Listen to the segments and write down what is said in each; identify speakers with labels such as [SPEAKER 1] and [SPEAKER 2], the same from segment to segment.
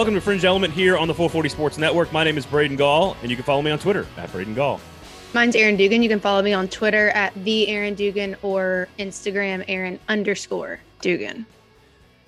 [SPEAKER 1] Welcome to Fringe Element here on the 440 Sports Network. My name is Braden Gall, and you can follow me on Twitter at Braden Gall.
[SPEAKER 2] Mine's Aaron Dugan. You can follow me on Twitter at the Aaron Dugan or Instagram Aaron underscore Dugan.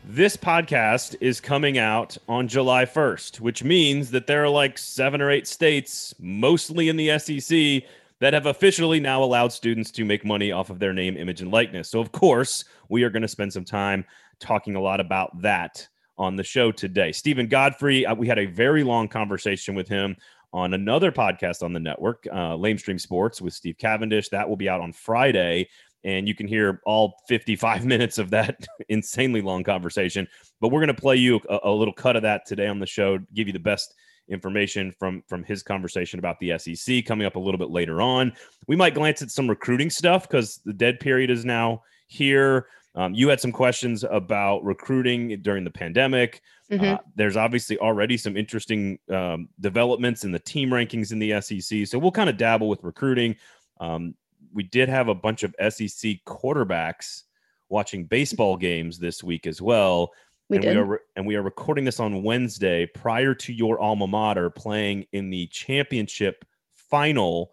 [SPEAKER 1] This podcast is coming out on July 1st, which means that there are like seven or eight states, mostly in the SEC, that have officially now allowed students to make money off of their name, image, and likeness. So, of course, we are going to spend some time talking a lot about that on the show today. Steven Godfrey, uh, we had a very long conversation with him on another podcast on the network, uh, Lamestream Sports with Steve Cavendish. That will be out on Friday. And you can hear all 55 minutes of that insanely long conversation. But we're going to play you a, a little cut of that today on the show, give you the best information from from his conversation about the SEC coming up a little bit later on. We might glance at some recruiting stuff because the dead period is now here. Um, you had some questions about recruiting during the pandemic. Mm-hmm. Uh, there's obviously already some interesting um, developments in the team rankings in the SEC. So we'll kind of dabble with recruiting. Um, we did have a bunch of SEC quarterbacks watching baseball games this week as well.
[SPEAKER 2] We
[SPEAKER 1] and
[SPEAKER 2] did.
[SPEAKER 1] we are re- and we are recording this on Wednesday prior to your alma mater playing in the championship final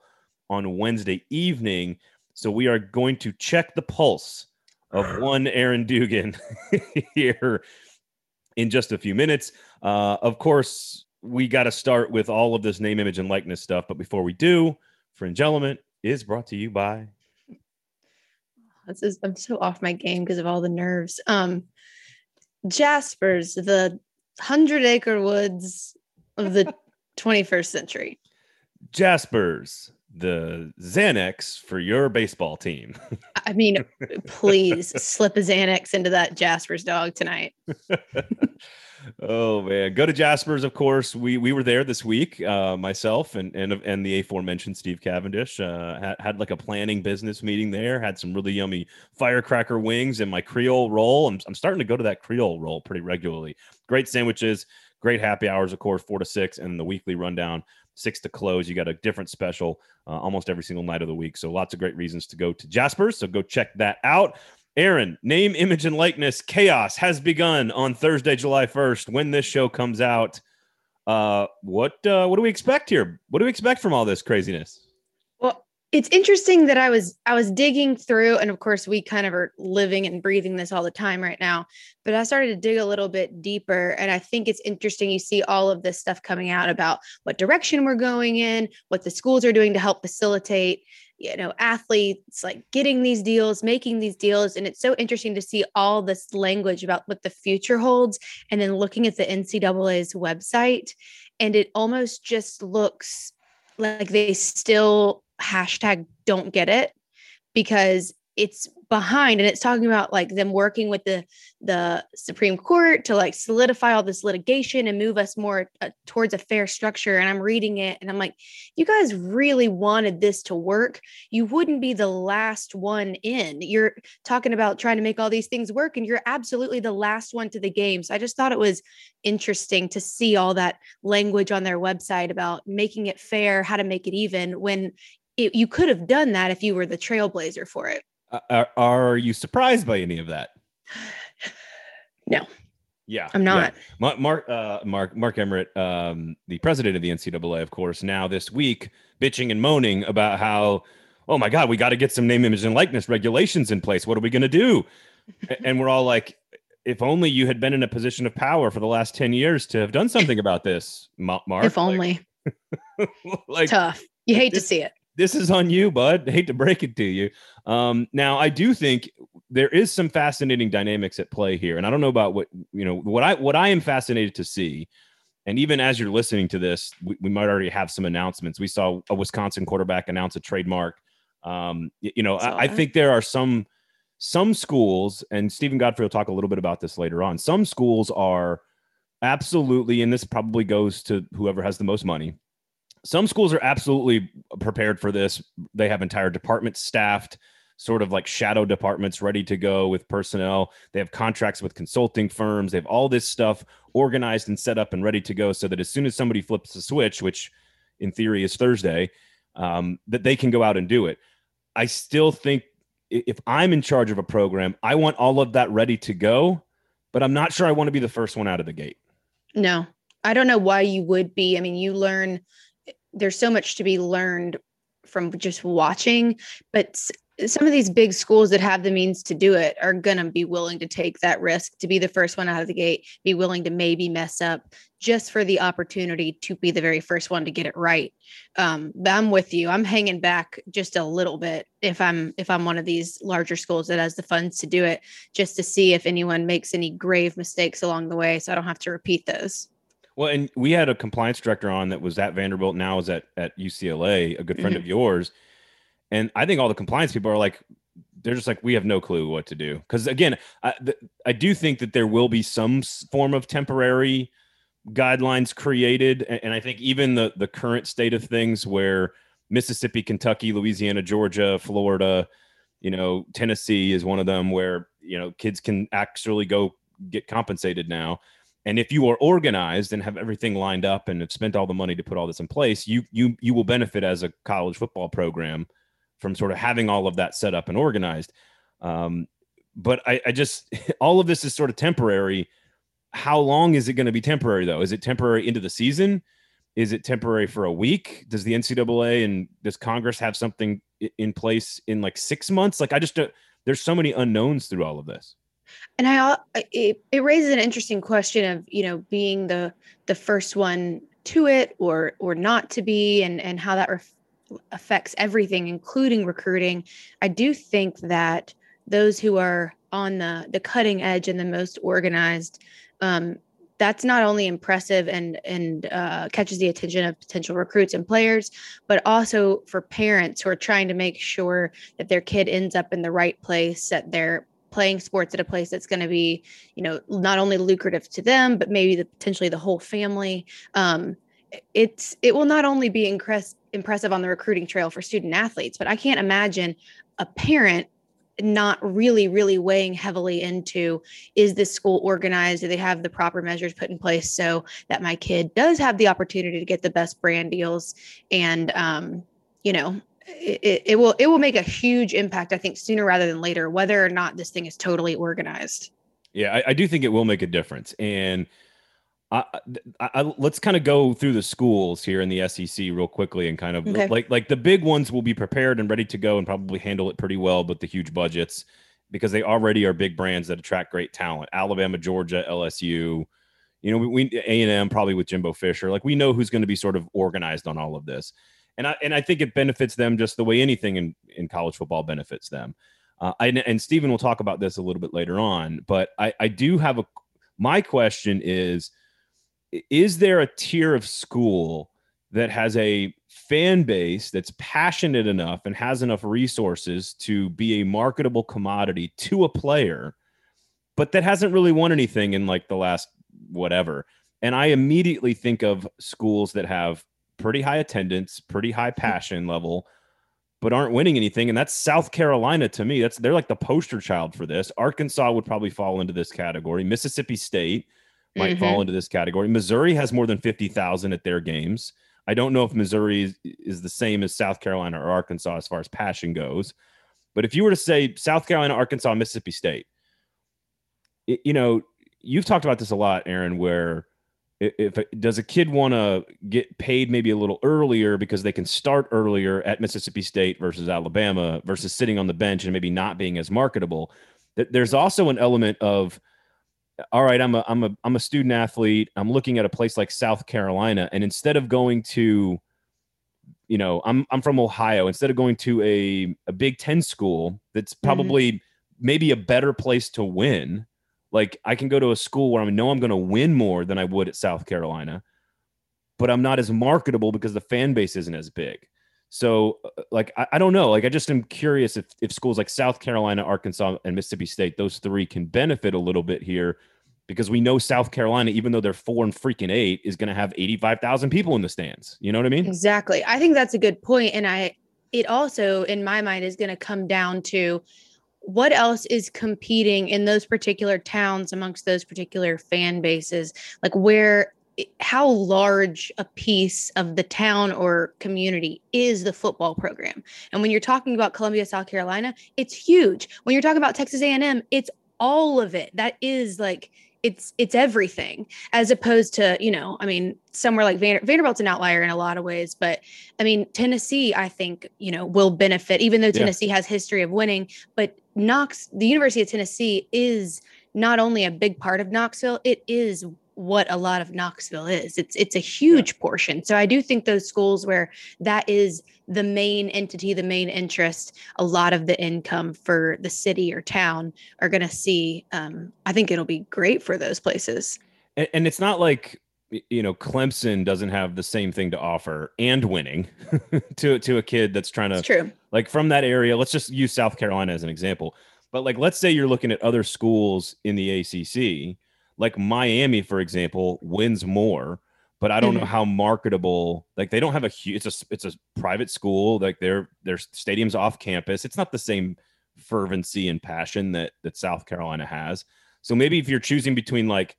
[SPEAKER 1] on Wednesday evening. So we are going to check the pulse of one Aaron Dugan here in just a few minutes. Uh, of course, we got to start with all of this name, image, and likeness stuff. But before we do, Fringe Element is brought to you by.
[SPEAKER 2] This is, I'm so off my game because of all the nerves. Um, Jaspers, the hundred acre woods of the 21st century.
[SPEAKER 1] Jaspers, the Xanax for your baseball team.
[SPEAKER 2] I mean, please slip a Xanax into that Jaspers dog tonight.
[SPEAKER 1] oh man, go to Jaspers. Of course, we we were there this week. Uh, myself and and and the aforementioned Steve Cavendish uh, had, had like a planning business meeting there. Had some really yummy firecracker wings and my Creole roll. I'm I'm starting to go to that Creole roll pretty regularly. Great sandwiches. Great happy hours, of course, four to six, and the weekly rundown six to close. You got a different special uh, almost every single night of the week. So lots of great reasons to go to Jasper's. So go check that out. Aaron, name, image, and likeness chaos has begun on Thursday, July 1st. When this show comes out, uh, what uh, what do we expect here? What do we expect from all this craziness?
[SPEAKER 2] It's interesting that I was I was digging through, and of course we kind of are living and breathing this all the time right now. But I started to dig a little bit deeper, and I think it's interesting. You see all of this stuff coming out about what direction we're going in, what the schools are doing to help facilitate, you know, athletes like getting these deals, making these deals, and it's so interesting to see all this language about what the future holds, and then looking at the NCAA's website, and it almost just looks like they still hashtag don't get it because it's behind and it's talking about like them working with the the supreme court to like solidify all this litigation and move us more uh, towards a fair structure. And i'm reading it and i'm like you guys really wanted this to work. You wouldn't be the last one in. You're talking about trying to make all these things work and you're absolutely the last one to the game. So i just thought it was interesting to see all that language on their website about making it fair how to make it even when it, you could have done that if you were the trailblazer for it.
[SPEAKER 1] Uh, are, are, you surprised by any of that?
[SPEAKER 2] No.
[SPEAKER 1] Yeah,
[SPEAKER 2] I'm not.
[SPEAKER 1] Yeah. Mark, uh, Mark, Mark Emmert, um, the president of the NCAA, of course, now this week bitching and moaning about how, oh my God, we got to get some name, image, and likeness regulations in place. What are we going to do? and we're all like, if only you had been in a position of power for the last 10 years to have done something about this, Mark.
[SPEAKER 2] If only.
[SPEAKER 1] Like, like
[SPEAKER 2] tough. You hate to see it
[SPEAKER 1] this is on you, bud. I hate to break it to you. Um, now, I do think there is some fascinating dynamics at play here, and I don't know about what you know. What I what I am fascinated to see, and even as you're listening to this, we, we might already have some announcements. We saw a Wisconsin quarterback announce a trademark. Um, you know, I, I think there are some some schools, and Steven Godfrey will talk a little bit about this later on. Some schools are absolutely, and this probably goes to whoever has the most money some schools are absolutely prepared for this. They have entire departments staffed, sort of like shadow departments ready to go with personnel. They have contracts with consulting firms. They have all this stuff organized and set up and ready to go so that as soon as somebody flips the switch, which in theory is Thursday, um, that they can go out and do it. I still think if I'm in charge of a program, I want all of that ready to go, but I'm not sure I want to be the first one out of the gate.
[SPEAKER 2] No, I don't know why you would be. I mean, you learn there's so much to be learned from just watching, but some of these big schools that have the means to do it are going to be willing to take that risk to be the first one out of the gate, be willing to maybe mess up just for the opportunity to be the very first one to get it right. Um, but I'm with you. I'm hanging back just a little bit if I'm if I'm one of these larger schools that has the funds to do it, just to see if anyone makes any grave mistakes along the way, so I don't have to repeat those.
[SPEAKER 1] Well, and we had a compliance director on that was at Vanderbilt, now is at at UCLA, a good friend mm-hmm. of yours and I think all the compliance people are like, they're just like, we have no clue what to do. Because again, I, th- I do think that there will be some form of temporary guidelines created, and, and I think even the the current state of things where Mississippi, Kentucky, Louisiana, Georgia, Florida, you know, Tennessee is one of them where you know kids can actually go get compensated now. And if you are organized and have everything lined up and have spent all the money to put all this in place, you you you will benefit as a college football program from sort of having all of that set up and organized. Um, but I, I just all of this is sort of temporary. How long is it going to be temporary though? Is it temporary into the season? Is it temporary for a week? Does the NCAA and does Congress have something in place in like six months? Like I just don't, there's so many unknowns through all of this.
[SPEAKER 2] And I it, it raises an interesting question of you know being the the first one to it or or not to be and and how that ref- affects everything, including recruiting. I do think that those who are on the the cutting edge and the most organized, um, that's not only impressive and and uh, catches the attention of potential recruits and players, but also for parents who are trying to make sure that their kid ends up in the right place, that they're playing sports at a place that's going to be, you know, not only lucrative to them, but maybe the, potentially the whole family. Um, it's it will not only be impress, impressive on the recruiting trail for student athletes, but I can't imagine a parent not really really weighing heavily into is this school organized do they have the proper measures put in place so that my kid does have the opportunity to get the best brand deals and um, you know it, it will it will make a huge impact i think sooner rather than later whether or not this thing is totally organized
[SPEAKER 1] yeah i, I do think it will make a difference and I, I, let's kind of go through the schools here in the SEC real quickly and kind of okay. like like the big ones will be prepared and ready to go and probably handle it pretty well, but the huge budgets because they already are big brands that attract great talent. Alabama, Georgia, LSU, you know, we A and M probably with Jimbo Fisher. Like we know who's going to be sort of organized on all of this, and I and I think it benefits them just the way anything in in college football benefits them. Uh, I, and Steven will talk about this a little bit later on, but I I do have a my question is is there a tier of school that has a fan base that's passionate enough and has enough resources to be a marketable commodity to a player, but that hasn't really won anything in like the last whatever? And I immediately think of schools that have pretty high attendance, pretty high passion level, but aren't winning anything. And that's South Carolina to me. That's they're like the poster child for this. Arkansas would probably fall into this category. Mississippi State might mm-hmm. fall into this category. Missouri has more than 50,000 at their games. I don't know if Missouri is, is, the same as South Carolina or Arkansas as far as passion goes. But if you were to say South Carolina, Arkansas, Mississippi State, it, you know, you've talked about this a lot, Aaron, where if, if does a kid want to get paid maybe a little earlier because they can start earlier at Mississippi State versus Alabama versus sitting on the bench and maybe not being as marketable. There's also an element of all right, I'm a I'm a I'm a student athlete. I'm looking at a place like South Carolina, and instead of going to, you know, I'm I'm from Ohio. Instead of going to a a Big Ten school that's mm-hmm. probably mm-hmm. maybe a better place to win, like I can go to a school where I know I'm going to win more than I would at South Carolina, but I'm not as marketable because the fan base isn't as big. So, uh, like, I, I, don't know. Like, I just am curious if, if schools like South Carolina, Arkansas, and Mississippi State, those three can benefit a little bit here because we know South Carolina, even though they're four and freaking eight, is going to have 85,000 people in the stands. You know what I mean?
[SPEAKER 2] Exactly. I think that's a good point. And I, it also, in my mind, is going to come down to what else is competing in those particular towns amongst those particular fan bases? Like where eh, how large a piece of the town or community is the football program? And when you're talking about columbia south carolina it's huge. When you're talking about texas a&m it's all of it. That is like it's it's everything as opposed to you know i mean somewhere like Vander- vanderbilt's an outlier in a lot of ways but i mean tennessee i think you know will benefit even though tennessee yeah. has history of winning but knox the university of tennessee is not only a big part of knoxville it is what a lot of Knoxville is. It's it's a huge yeah. portion. So I do think those schools where that is the main entity, the main interest, a lot of the income for the city or town are going to see. Um, I think it'll be great for those places.
[SPEAKER 1] And, and it's not like you know Clemson doesn't have the same thing to offer and winning to to a kid that's trying to
[SPEAKER 2] it's true
[SPEAKER 1] like from that area. Let's just use South Carolina as an example. But like, let's say you're looking at other schools in the ACC like Miami, for example, wins more, but I don't mm-hmm. know how marketable. Like they don't have a huge. It's a it's a private school. Like their their stadium's off campus. It's not the same fervency and passion that that South Carolina has. So maybe if you're choosing between like,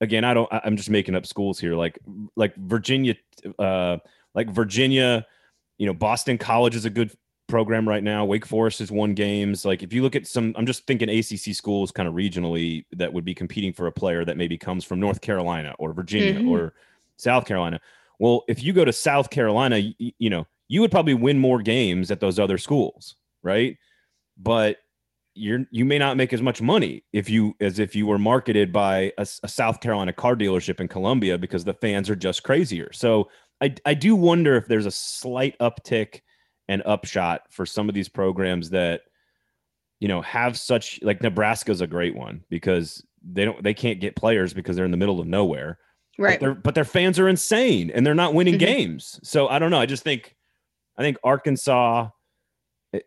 [SPEAKER 1] again, I don't. I'm just making up schools here. Like like Virginia, uh, like Virginia. You know, Boston College is a good program right now. Wake Forest has won games. Like if you look at some, I'm just thinking ACC schools kind of regionally that would be competing for a player that maybe comes from North Carolina or Virginia mm-hmm. or South Carolina. Well, if you go to South Carolina, you, you know, you would probably win more games at those other schools, right? But you're you may not make as much money if you as if you were marketed by a, a South Carolina car dealership in Columbia because the fans are just crazier. So I I do wonder if there's a slight uptick and upshot for some of these programs that you know have such like Nebraska's a great one because they don't they can't get players because they're in the middle of nowhere.
[SPEAKER 2] Right.
[SPEAKER 1] But, but their fans are insane and they're not winning mm-hmm. games. So I don't know. I just think I think Arkansas,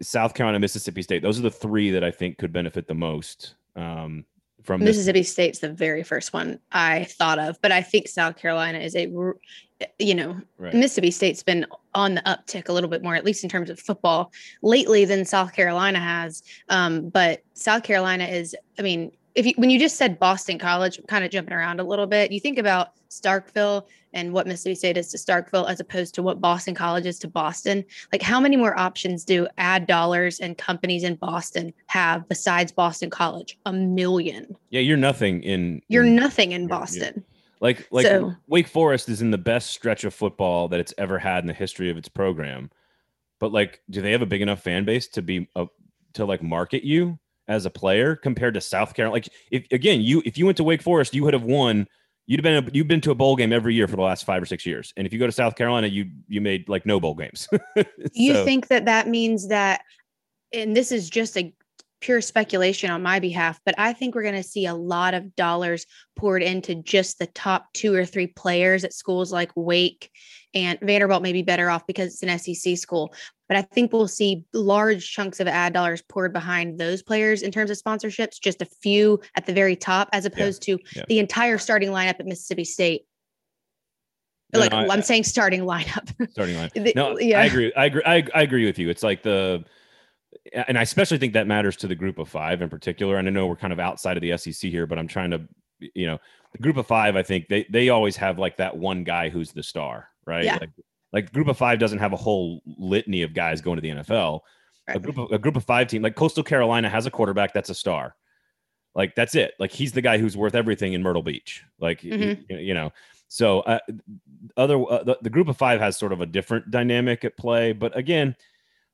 [SPEAKER 1] South Carolina, Mississippi State, those are the three that I think could benefit the most. Um, from
[SPEAKER 2] Mississippi this. State's the very first one I thought of, but I think South Carolina is a, you know, right. Mississippi State's been on the uptick a little bit more, at least in terms of football lately than South Carolina has. Um, but South Carolina is, I mean, if you, when you just said Boston College, kind of jumping around a little bit, you think about Starkville and what Mississippi State is to Starkville as opposed to what Boston College is to Boston. Like, how many more options do ad dollars and companies in Boston have besides Boston College? A million.
[SPEAKER 1] Yeah, you're nothing in.
[SPEAKER 2] You're in, nothing in Boston.
[SPEAKER 1] like, like so, Wake Forest is in the best stretch of football that it's ever had in the history of its program. But like, do they have a big enough fan base to be a, to like market you? as a player compared to South Carolina. Like if again, you if you went to Wake Forest, you would have won. You'd have been you've been to a bowl game every year for the last five or six years, and if you go to South Carolina, you you made like no bowl games.
[SPEAKER 2] so. You think that that means that, and this is just a pure speculation on my behalf, but I think we're going to see a lot of dollars poured into just the top two or three players at schools like Wake and Vanderbilt may be better off because it's an SEC school. But I think we'll see large chunks of ad dollars poured behind those players in terms of sponsorships, just a few at the very top, as opposed yeah, to yeah. the entire starting lineup at Mississippi State. No, like no, I, I'm saying starting lineup.
[SPEAKER 1] Starting lineup. No, yeah. I agree. I agree. I, I agree with you. It's like the and I especially think that matters to the group of five in particular. And I know we're kind of outside of the SEC here, but I'm trying to, you know, the group of five, I think they they always have like that one guy who's the star, right?
[SPEAKER 2] Yeah.
[SPEAKER 1] Like, like group of five doesn't have a whole litany of guys going to the NFL. Right. A group of a group of five team like Coastal Carolina has a quarterback that's a star. Like that's it. Like he's the guy who's worth everything in Myrtle Beach. Like mm-hmm. you, you, know. So uh, other uh, the, the group of five has sort of a different dynamic at play, but again,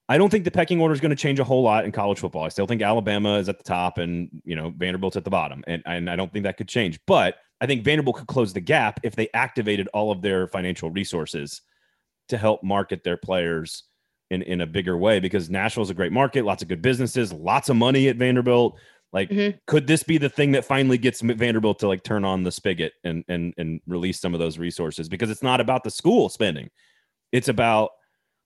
[SPEAKER 1] I don't think the pecking order is going to change a whole lot in college football. I still think Alabama is at the top and you know Vanderbilt's at the bottom, and and I don't think that could change. But I think Vanderbilt could close the gap if they activated all of their financial resources to help market their players in in a bigger way. Because Nashville's a great market, lots of good businesses, lots of money at Vanderbilt. Like, mm-hmm. could this be the thing that finally gets Vanderbilt to like turn on the spigot and and and release some of those resources? Because it's not about the school spending; it's about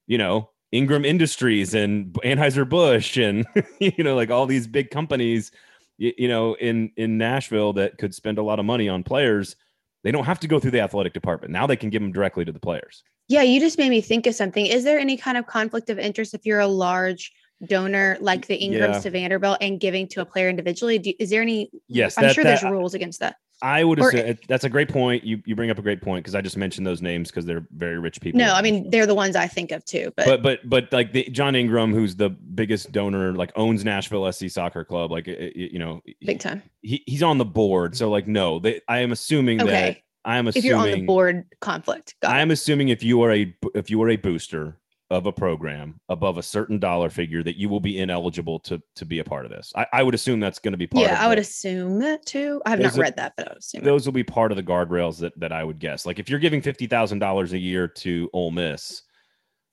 [SPEAKER 1] you know Ingram Industries and Anheuser Busch and you know like all these big companies you, you, know in in Nashville that could spend a lot of money on players. They don't have to go through the athletic department. Now they can give them directly to the players.
[SPEAKER 2] Yeah, you just made me think of something. Is there any kind of conflict of interest if you're a large donor like the Ingrams yeah. to Vanderbilt and giving to a player individually? Do, is there any?
[SPEAKER 1] Yes,
[SPEAKER 2] I'm that, sure that, there's rules against that.
[SPEAKER 1] I would
[SPEAKER 2] Or-
[SPEAKER 1] assume uh, that's a great point. You you bring up a great point because I just mentioned those names because they're very rich people.
[SPEAKER 2] No, I mean they're the ones I think of too. But,
[SPEAKER 1] but but but like the John Ingram, who's the biggest donor, like owns Nashville SC Soccer Club, like it- it- you know,
[SPEAKER 2] big time.
[SPEAKER 1] he, he's on the board. So like no, they, I am assuming that
[SPEAKER 2] Okay.
[SPEAKER 1] I am assuming If
[SPEAKER 2] you're on the board conflict,
[SPEAKER 1] I am assuming if you are a if you are a booster of a program above a certain dollar figure that you will be ineligible to to be a part of this. I, I would assume that's going to be part
[SPEAKER 2] yeah, I would assume that too. I have
[SPEAKER 1] Those
[SPEAKER 2] not
[SPEAKER 1] are-
[SPEAKER 2] read that, but I would assume.
[SPEAKER 1] those will be part of the guardrails that that I would guess. Like if you're giving fifty thousand dollars a year to Ole Miss,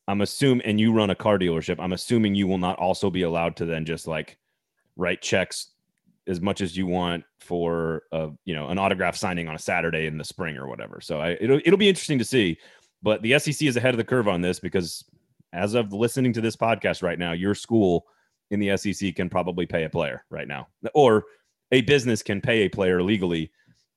[SPEAKER 1] I'm assuming, and you run a car dealership, I'm assuming you will not also be allowed to then just like write checks as much as you want for uh you know an autograph signing on a Saturday in the spring or whatever. So I it'll it'll be interesting to see. But the SEC is ahead of the curve on this because as of listening to this podcast right now, your school in the SEC can probably pay a player right now, or a business can pay a player legally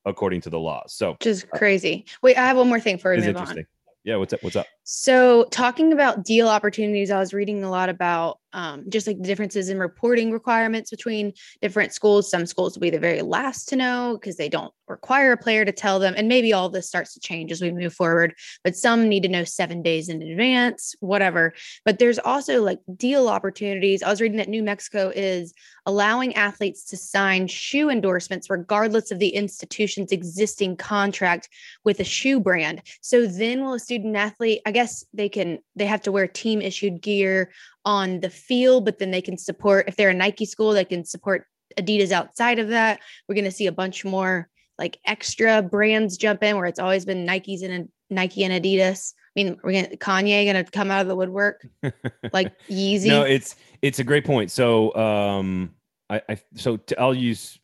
[SPEAKER 1] according to the laws. So
[SPEAKER 2] which is crazy. Wait, I have one more thing for we
[SPEAKER 1] it's
[SPEAKER 2] move on.
[SPEAKER 1] Yeah, what's up? What's up?
[SPEAKER 2] So, talking about deal opportunities, I was reading a lot about um, just like the differences in reporting requirements between different schools. Some schools will be the very last to know because they don't require a player to tell them. And maybe all this starts to change as we move forward, but some need to know seven days in advance, whatever. But there's also like deal opportunities. I was reading that New Mexico is allowing athletes to sign shoe endorsements regardless of the institution's existing contract with a shoe brand. So then will a student athlete, I guess they can they have to wear team issued gear on the field, but then they can support if they're a Nike school, they can support Adidas outside of that. We're going to see a bunch more like extra brands jump in where it's always been Nikes and Nike and Adidas. I mean, we're going to Kanye going to come out of the woodwork like Yeezy.
[SPEAKER 1] No, it's it's a great point. So um I, I so I'll use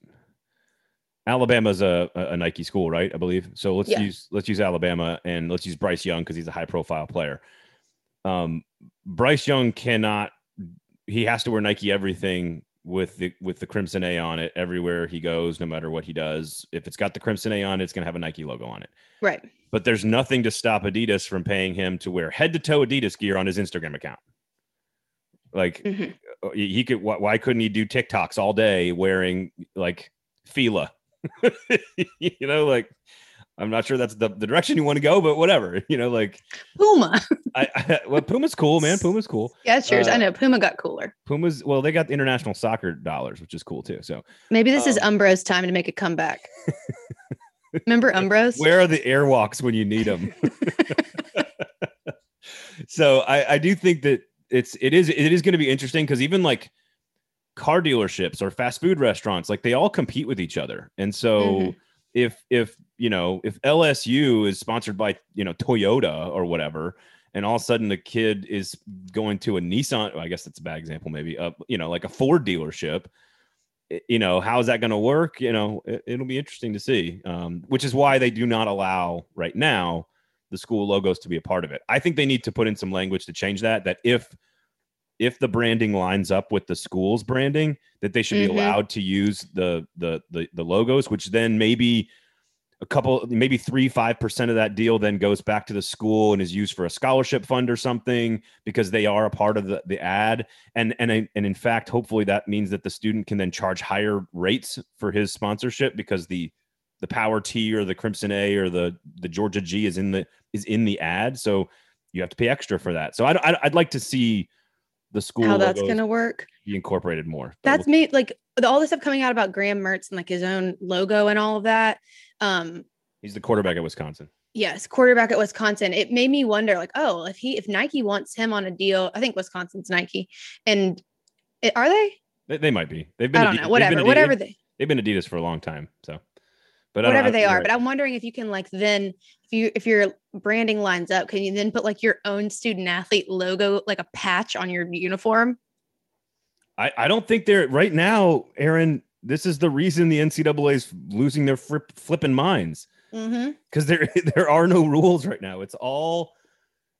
[SPEAKER 1] Alabama's a, a a Nike school, right? I believe. So let's
[SPEAKER 2] Yeah.
[SPEAKER 1] use let's use Alabama and let's use Bryce Young because he's a high profile player. Um Bryce Young cannot he has to wear Nike everything with the with the crimson A on it everywhere he goes, no matter what he does. If it's got the crimson A on it, it's gonna have a Nike logo on it.
[SPEAKER 2] right.
[SPEAKER 1] But there's nothing to stop Adidas from paying him to wear head to toe Adidas gear on his Instagram account. Like
[SPEAKER 2] Mhm.
[SPEAKER 1] uh, he could why, why couldn't he do TikToks all day wearing like Fila? you know, like I'm not sure that's the, the direction you want to go, but whatever. You know, like
[SPEAKER 2] Puma.
[SPEAKER 1] I, I well, Puma's cool, man. Puma's cool.
[SPEAKER 2] yeah, it's yours.
[SPEAKER 1] Uh,
[SPEAKER 2] I know Puma got cooler.
[SPEAKER 1] Puma's well, they got the international soccer dollars, which is cool too. So
[SPEAKER 2] Maybe this is
[SPEAKER 1] um,
[SPEAKER 2] Umbro's time to make a comeback. Remember Umbros?
[SPEAKER 1] where are the airwalks when you need them? so I, I do think that it's it is it is going to be interesting because even like car dealerships or fast food restaurants like they all compete with each other and so
[SPEAKER 2] Mhm.
[SPEAKER 1] If if you know if lsu is sponsored by you know toyota or whatever and all of a sudden the kid is going to a nissan i guess that's a bad example maybe uh, you know like a ford dealership you know how is that going to work? You know it, it'll be interesting to see um, which is why they do not allow right now the school logos to be a part of it. I think they need to put in some language to change that that if if the branding lines up with the school's branding that they should
[SPEAKER 2] Mhm.
[SPEAKER 1] be allowed to use the, the the the logos which then maybe a couple maybe three five percent of that deal then goes back to the school and is used for a scholarship fund or something because they are a part of the, the ad. And and and in fact hopefully that means that the student can then charge higher rates for his sponsorship because the the power T or the Crimson A or the the Georgia G is in the is in the ad. So you have to pay extra for that. So I'd, I'd, I'd like to see the school
[SPEAKER 2] How that's going to work.
[SPEAKER 1] be incorporated more
[SPEAKER 2] That's me. Like all the stuff coming out about Graham Mertz and like his own logo and all of that. Um,
[SPEAKER 1] he's the quarterback at Wisconsin
[SPEAKER 2] yes, quarterback at Wisconsin. It made me wonder, like, oh, if he if Nike wants him on a deal, I think Wisconsin's Nike, and it, are they?
[SPEAKER 1] they, they might be they've been
[SPEAKER 2] I don't
[SPEAKER 1] Adidas-
[SPEAKER 2] know. Whatever, whatever they
[SPEAKER 1] they've been Adidas for a long time so but
[SPEAKER 2] whatever they are.
[SPEAKER 1] right.
[SPEAKER 2] But I'm wondering if you can like then if you if your branding lines up, can you then put like your own student athlete logo like a patch on your uniform?
[SPEAKER 1] I, I don't think they're right now, Aaron. This is the reason the NCAA is losing their flip, flipping minds
[SPEAKER 2] Mm-hmm.
[SPEAKER 1] because there there are no rules right now. It's all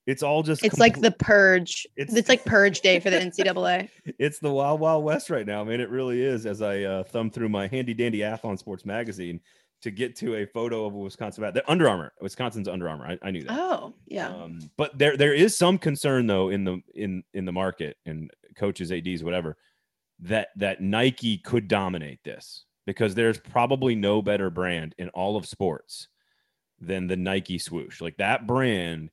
[SPEAKER 1] it's all just
[SPEAKER 2] It's like the purge.
[SPEAKER 1] It's-
[SPEAKER 2] It's, like purge day for the NCAA.
[SPEAKER 1] it's the wild wild west right now. I mean, it really is. As I uh, thumb through my handy dandy Athlon Sports magazine to get to a photo of a Wisconsin bat, the Under Armour, Wisconsin's Under Armour. I, I knew that.
[SPEAKER 2] Oh, yeah.
[SPEAKER 1] Um, but there there is some concern though in the in in the market and coaches, ads, whatever, that that Nike could dominate this because there's probably no better brand in all of sports than the Nike swoosh. Like that brand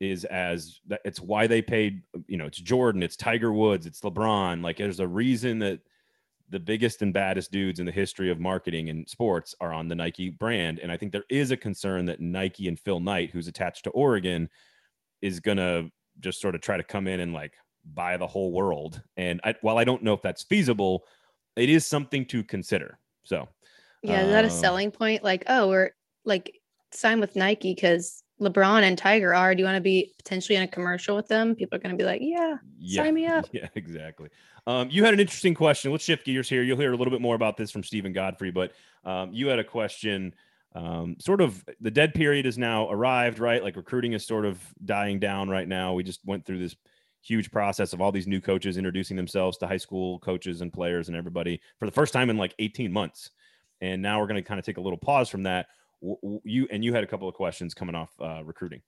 [SPEAKER 1] is as it's why they paid, you know, it's Jordan, it's Tiger Woods, it's LeBron. Like there's a reason that the biggest and baddest dudes in the history of marketing and sports are on the Nike brand. And I think there is a concern that Nike and Phil Knight, who's attached to Oregon, is going to just sort of try to come in and like buy the whole world. And I, while I don't know if that's feasible, it is something to consider. So,
[SPEAKER 2] yeah, is that a um, selling point? Like, oh, we're like sign with Nike because LeBron and Tiger are. Do you want to be potentially in a commercial with them? People are going to be like, yeah, yeah, sign me up.
[SPEAKER 1] Yeah, exactly. Um, you had an interesting question. Let's shift gears here. You'll hear a little bit more about this from Steven Godfrey, but um, you had a question. Um, sort of the dead period has now arrived, right? Like recruiting is sort of dying down right now. We just went through this huge process of all these new coaches introducing themselves to high school coaches and players and everybody for the first time in like 18 months. And now we're going to kind of take a little pause from that. You and you had a couple of questions coming off uh, recruiting.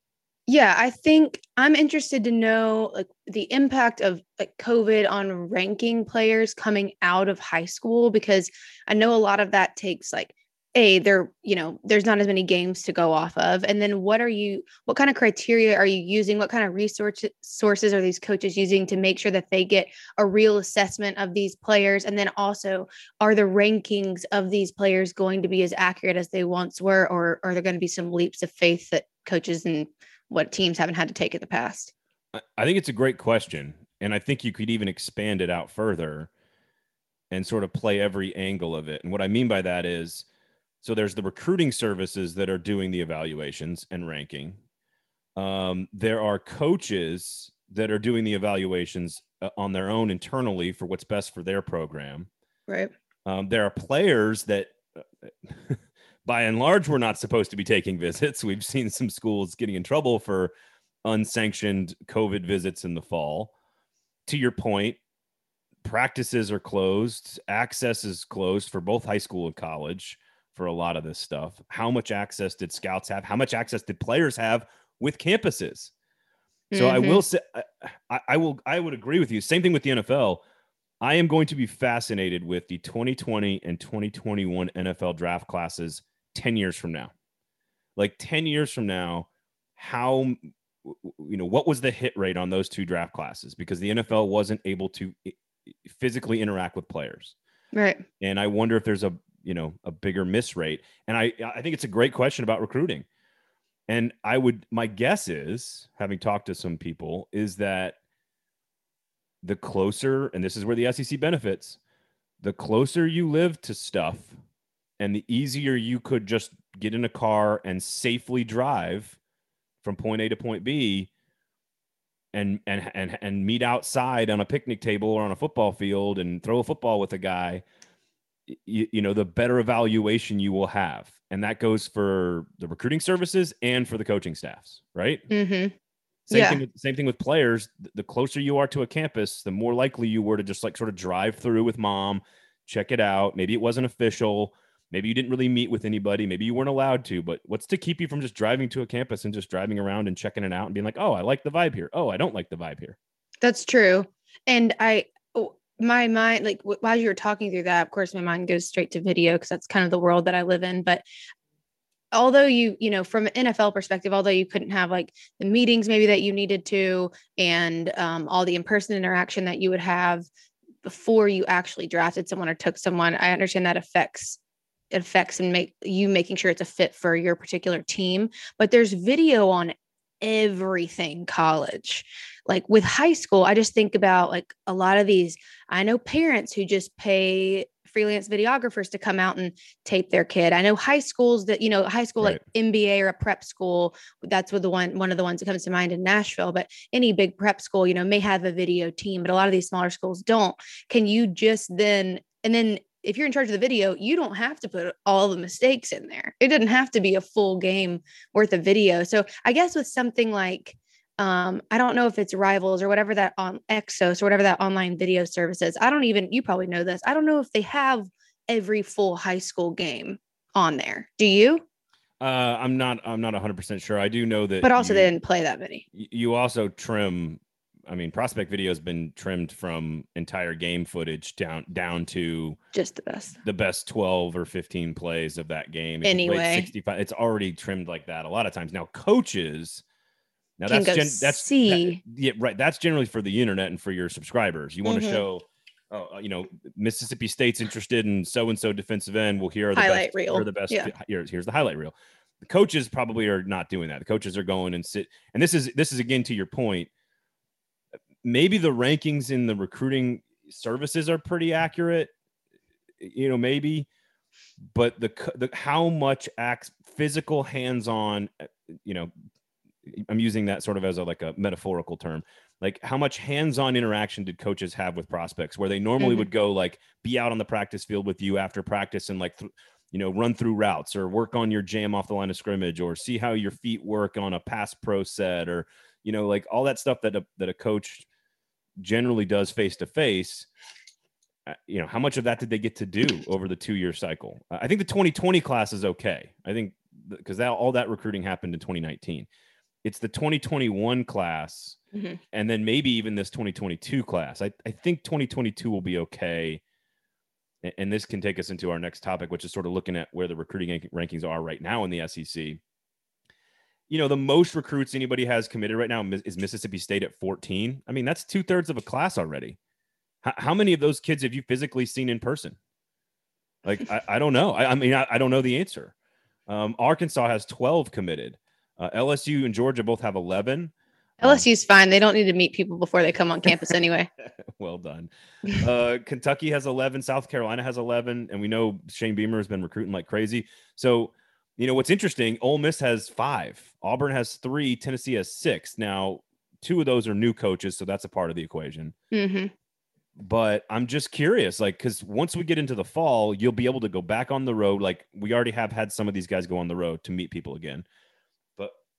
[SPEAKER 2] Yeah, I think I'm interested to know like the impact of like COVID on ranking players coming out of high school because I know a lot of that takes like a there you know there's not as many games to go off of. And then what are you what kind of criteria are you using? What kind of resource sources are these coaches using to make sure that they get a real assessment of these players? And then also are the rankings of these players going to be as accurate as they once were or are there going to be some leaps of faith that coaches and what teams haven't had to take in the past?
[SPEAKER 1] I think it's a great question and i think you could even expand it out further and sort of play every angle of it. And what i mean by that is so there's the recruiting services that are doing the evaluations and ranking. Um, there are coaches that are doing the evaluations uh, on their own internally for what's best for their program.
[SPEAKER 2] Right.
[SPEAKER 1] Um, there are players that, uh, by and large, we're not supposed to be taking visits. We've seen some schools getting in trouble for unsanctioned COVID visits in the fall. To your point, practices are closed, access is closed for both high school and college for a lot of this stuff. How much access did scouts have? How much access did players have with campuses? So mm-hmm. I will say, I, I, will, I would agree with you. Same thing with the NFL. I am going to be fascinated with the 2020 and 2021 NFL draft classes 10 years from now. Like 10 years from now, how, you know, what was the hit rate on those two draft classes? Because the NFL wasn't able to physically interact with players.
[SPEAKER 2] Right.
[SPEAKER 1] And I wonder if there's a you know a bigger miss rate. And i i think it's a great question about recruiting. And i would my guess is having talked to some people is that the closer and this is where the sec benefits the closer you live to stuff and the easier you could just get in a car and safely drive from point a to point b and and and and meet outside on a picnic table or on a football field and throw a football with a guy you, you know the better evaluation you will have. And that goes for the recruiting services and for the coaching staffs right?
[SPEAKER 2] Mm-hmm.
[SPEAKER 1] same yeah. thing with, same thing with players. The closer you are to a campus the more likely you were to just like sort of drive through with mom check it out. Maybe it wasn't official. Maybe you didn't really meet with anybody. Maybe you weren't allowed to. But what's to keep you from just driving to a campus and just driving around and checking it out and being like oh i like the vibe here. Oh i don't like the vibe here.
[SPEAKER 2] That's true. And i my mind like w- while you were talking through that of course my mind goes straight to video because that's kind of the world that i live in but although you you know from an nfl perspective although you couldn't have like the meetings maybe that you needed to and um, all the in-person interaction that you would have before you actually drafted someone or took someone i understand that affects affects and make you making sure it's a fit for your particular team but there's video on everything college like with high school i just think about like a lot of these i know parents who just pay freelance videographers to come out and tape their kid i know high schools that you know high school right. like mba or a prep school that's what the one one of the ones that comes to mind in nashville but any big prep school you know may have a video team but a lot of these smaller schools don't can you just then and then if you're in charge of the video, you don't have to put all the mistakes in there. It doesn't have to be a full game worth of video. So I guess with something like um, I don't know if it's Rivals or whatever that on Exos or whatever that online video service is. I don't even, you probably know this. I don't know if they have every full high school game on there. Do you?
[SPEAKER 1] Uh, I'm not. I'm not 100 percent sure. I do know that.
[SPEAKER 2] But also,
[SPEAKER 1] you,
[SPEAKER 2] they didn't play that many.
[SPEAKER 1] You also trim I mean, prospect video has been trimmed from entire game footage down down to
[SPEAKER 2] just the best,
[SPEAKER 1] the best twelve or fifteen plays of that game.
[SPEAKER 2] If anyway,
[SPEAKER 1] sixty five. It's already trimmed like that a lot of times. Now coaches.
[SPEAKER 2] Now that's gen- that's see.
[SPEAKER 1] That, yeah, right. That's generally for the internet and for your subscribers. You want to mm-hmm. show oh, uh, you know, Mississippi State's interested in so and so defensive end. Well, here are the
[SPEAKER 2] highlight
[SPEAKER 1] best,
[SPEAKER 2] reel.
[SPEAKER 1] Here the best. Yeah. Here's here's the highlight reel. The coaches probably are not doing that. The coaches are going and sit. And this is this is again to your point. Maybe the rankings in the recruiting services are pretty accurate. You know, maybe, but the the how much acts physical hands-on. Uh, you know, I'm using that sort of as a like a metaphorical term like how much hands-on interaction did coaches have with prospects where they normally mm-hmm. would go like be out on the practice field with you after practice and like th- you know run through routes or work on your jam off the line of scrimmage or see how your feet work on a pass pro set or you know like all that stuff that a, that a coach generally does face to face you know how much of that did they get to do over the two year cycle? I think the 2020 class is okay. I think because that all that recruiting happened in 2019 it's the 2021 class mm-hmm. and then maybe even this 2022 class. I, I think 2022 will be okay. And this can take us into our next topic, which is sort of looking at where the recruiting rankings are right now in the SEC. You know, the most recruits anybody has committed right now is Mississippi State at 14. I mean, that's two thirds of a class already. How, how, many of those kids have you physically seen in person? Like, I, I don't know. I, I mean, I, I, don't know the answer. Um, Arkansas has 12 committed. Uh, LSU and Georgia both have 11.
[SPEAKER 2] LSU's um, fine. They don't need to meet people before they come on campus anyway.
[SPEAKER 1] well done. Uh, Kentucky has 11. South Carolina has 11. And we know Shane Beamer has been recruiting like crazy. So, you know, what's interesting, Ole Miss has five, Auburn has three, Tennessee has six. Now, two of those are new coaches. So that's a part of the equation.
[SPEAKER 2] Mm-hmm.
[SPEAKER 1] But I'm just curious, like, because once we get into the fall, you'll be able to go back on the road. Like, we already have had some of these guys go on the road to meet people again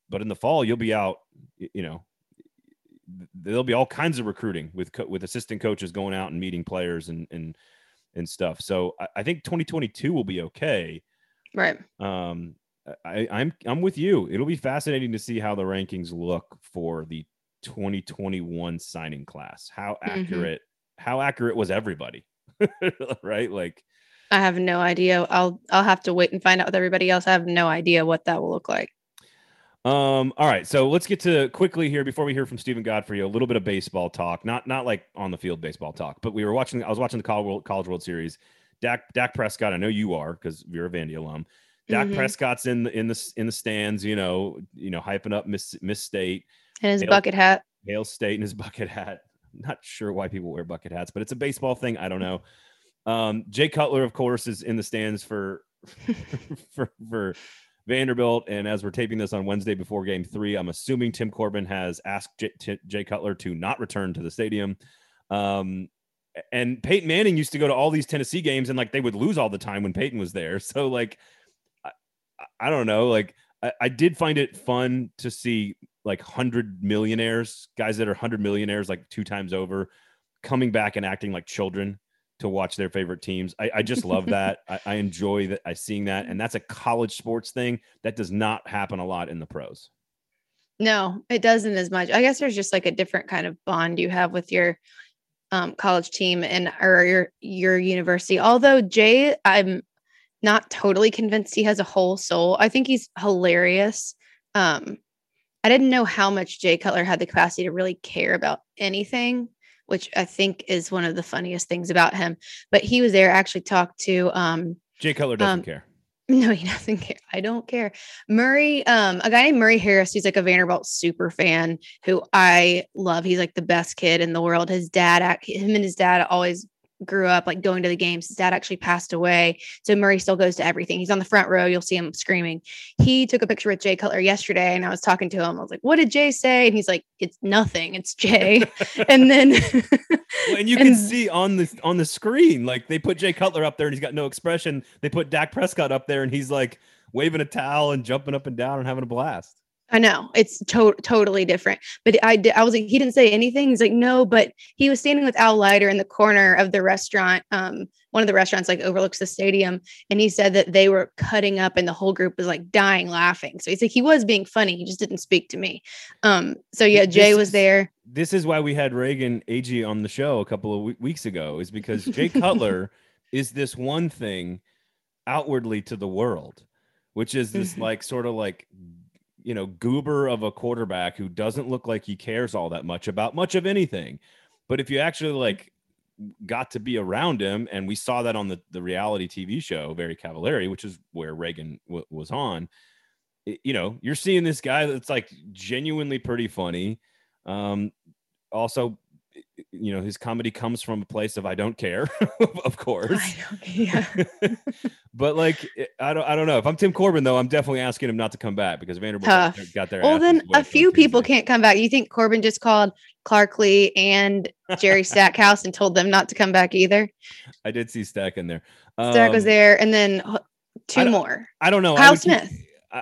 [SPEAKER 1] but in the fall you'll be out you know there'll be all kinds of recruiting with co- with assistant coaches going out and meeting players and and and stuff so I, I, think 2022 will be okay
[SPEAKER 2] right
[SPEAKER 1] um I, I'm I'm with you. It'll be fascinating to see how the rankings look for the 2021 signing class. How mm-hmm. accurate mm-hmm. how accurate was everybody? right? Like
[SPEAKER 2] I have no idea. I'll I'll have to wait and find out with everybody else. I have no idea what that will look like.
[SPEAKER 1] Um, all right, so let's get to quickly here before we hear from Steven Godfrey a little bit of baseball talk. Not not like on the field baseball talk, but we were watching. I was watching the College World, College World Series. Dak Dak Prescott. I know you are because you're a Vandy alum. Dak mm-hmm. Prescott's in the in the in the stands. You know, you know, hyping up Miss Miss State
[SPEAKER 2] and his Hail, bucket hat.
[SPEAKER 1] Hail State and his bucket hat. Not sure why people wear bucket hats, but it's a baseball thing. I don't know. Um, Jay Cutler, of course, is in the stands for for for Vanderbilt. And as we're taping this on Wednesday before game three, I'm assuming Tim Corbin has asked Jay, T- Jay Cutler to not return to the stadium. Um, and Peyton Manning used to go to all these Tennessee games and like they would lose all the time when Peyton was there. So, like, I, I don't know. Like, I, I did find it fun to see like 100 millionaires, guys that are 100 millionaires like two times over, coming back and acting like children to watch their favorite teams. I, I just love that. I, I, enjoy that. I seeing that, and that's a college sports thing that does not happen a lot in the pros.
[SPEAKER 2] No, it doesn't as much. I guess there's just like a different kind of bond you have with your um, college team and or your your university. Although Jay, I'm not totally convinced he has a whole soul. I think he's hilarious. Um, I didn't know how much Jay Cutler had the capacity to really care about anything which I think is one of the funniest things about him. But he was there, actually talked to um
[SPEAKER 1] Jay Cutler doesn't um, care.
[SPEAKER 2] No, he doesn't care. I don't care. Murray, um, a guy named Murray Harris, who's like a Vanderbilt super fan who I love. He's like the best kid in the world. His dad, him and his dad always grew up like going to the games. His dad actually passed away. So Murray still goes to everything. He's on the front row. You'll see him screaming. He took a picture with Jay Cutler yesterday and I was talking to him. I was like, what did Jay say? And he's like, it's nothing. It's Jay. and then
[SPEAKER 1] well, and you and, can see on the on the screen, like they put Jay Cutler up there and he's got no expression. They put Dak Prescott up there and he's like waving a towel and jumping up and down and having a blast.
[SPEAKER 2] I know it's to- totally different, but I. I was like, he didn't say anything. He's like, no, but he was standing with Al Leiter in the corner of the restaurant um, one of the restaurants like overlooks the stadium, and he said that they were cutting up, and the whole group was like dying laughing. So he's like he was being funny, he just didn't speak to me. Um, so yeah, Jay
[SPEAKER 1] This
[SPEAKER 2] was
[SPEAKER 1] is-
[SPEAKER 2] there.
[SPEAKER 1] This is why we had Reagan Ag on the show a couple of we- weeks ago, is because Jay Cutler is this one thing outwardly to the world, which is this
[SPEAKER 2] Mhm.
[SPEAKER 1] like sort of like you know goober of a quarterback who doesn't look like he cares all that much about much of anything. But if you actually like got to be around him, and we saw that on the the reality TV show Very Cavallari, which is where Reagan w- was on. it- you know, you're seeing this guy that's like genuinely pretty funny. Um, also, you know, his comedy comes from a place of I don't care, of course.
[SPEAKER 2] I yeah.
[SPEAKER 1] but like, I don't, I don't know. If I'm Tim Corbin, though, I'm definitely asking him not to come back because Vanderbilt got
[SPEAKER 2] Tough.
[SPEAKER 1] got their.
[SPEAKER 2] Well, then a few people can't come back. You think Corbin just called Clark Lea and Jerry Stackhouse and told them not to come back either?
[SPEAKER 1] I did see Stack in there.
[SPEAKER 2] Stack was
[SPEAKER 1] Um,
[SPEAKER 2] there, and then two
[SPEAKER 1] don't-
[SPEAKER 2] more.
[SPEAKER 1] I don't know. I
[SPEAKER 2] Kyle
[SPEAKER 1] keep-
[SPEAKER 2] Smith.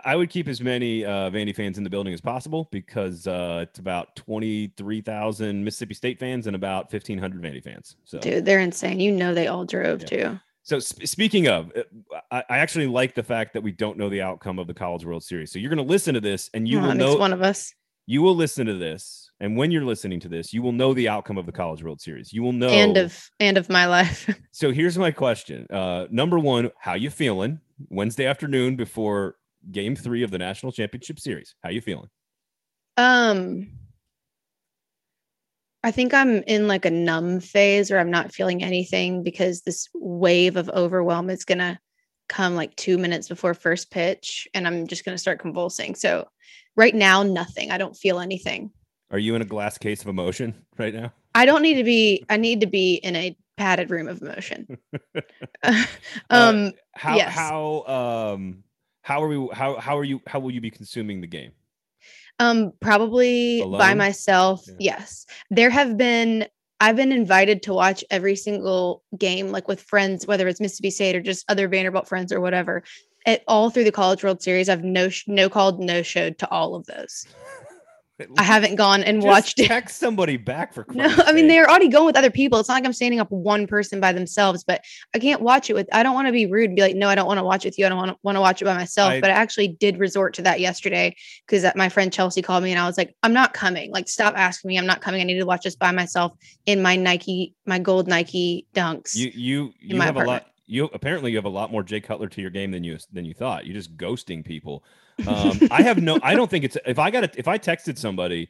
[SPEAKER 1] I would keep as many uh, Vandy fans in the building as possible because uh, it's about 23,000 Mississippi State fans and about 1,500 Vandy fans. So,
[SPEAKER 2] Dude, they're insane. You know they all drove
[SPEAKER 1] Yeah.
[SPEAKER 2] too.
[SPEAKER 1] so sp- speaking of, uh, I, I actually like the fact that we don't know the outcome of the College World Series. So you're going to listen to this and you
[SPEAKER 2] Oh,
[SPEAKER 1] will know
[SPEAKER 2] one of us.
[SPEAKER 1] you will listen to this, and when you're listening to this, you will know the outcome of the College World Series. You will know.
[SPEAKER 2] End of end of my life.
[SPEAKER 1] So here's my question. Uh, number one, how you feeling? Wednesday afternoon before Game Three of the National Championship Series. How you feeling?
[SPEAKER 2] um I think I'm in like a numb phase where I'm not feeling anything because this wave of overwhelm is gonna come like two minutes before first pitch and I'm just gonna start convulsing. So right now, nothing. I don't feel anything.
[SPEAKER 1] Are you in a glass case of emotion right now?
[SPEAKER 2] I don't need to be I need to be in a padded room of emotion.
[SPEAKER 1] Uh,
[SPEAKER 2] um
[SPEAKER 1] How
[SPEAKER 2] Yes.
[SPEAKER 1] how um how are we how how are you how will you be consuming the game?
[SPEAKER 2] Um, probably by myself.
[SPEAKER 1] Yeah.
[SPEAKER 2] Yes. There have been I've been invited to watch every single game, like with friends, whether it's Mississippi State or just other Vanderbilt friends or whatever. At all through the College World Series, I've no no called, no showed to all of those. I haven't gone and watched it.
[SPEAKER 1] Text somebody back for
[SPEAKER 2] No,
[SPEAKER 1] Christ's
[SPEAKER 2] I mean they're already going with other people. It's not like I'm standing up one person by themselves, but I can't watch it with. I don't want to be rude and be like, no, I don't want to watch it with you. I don't want to want to watch it by myself.
[SPEAKER 1] I-
[SPEAKER 2] but I actually did resort to that yesterday because my friend Chelsea called me and I was like, I'm not coming. Like, stop asking me. I'm not coming. I need to watch this by myself in my Nike, my gold Nike dunks.
[SPEAKER 1] you you you have a lot
[SPEAKER 2] apartment.
[SPEAKER 1] You apparently you have a lot more Jay Cutler to your game than you than you thought. You're just ghosting people. Um, I have no. I don't think it's if I got it if I texted somebody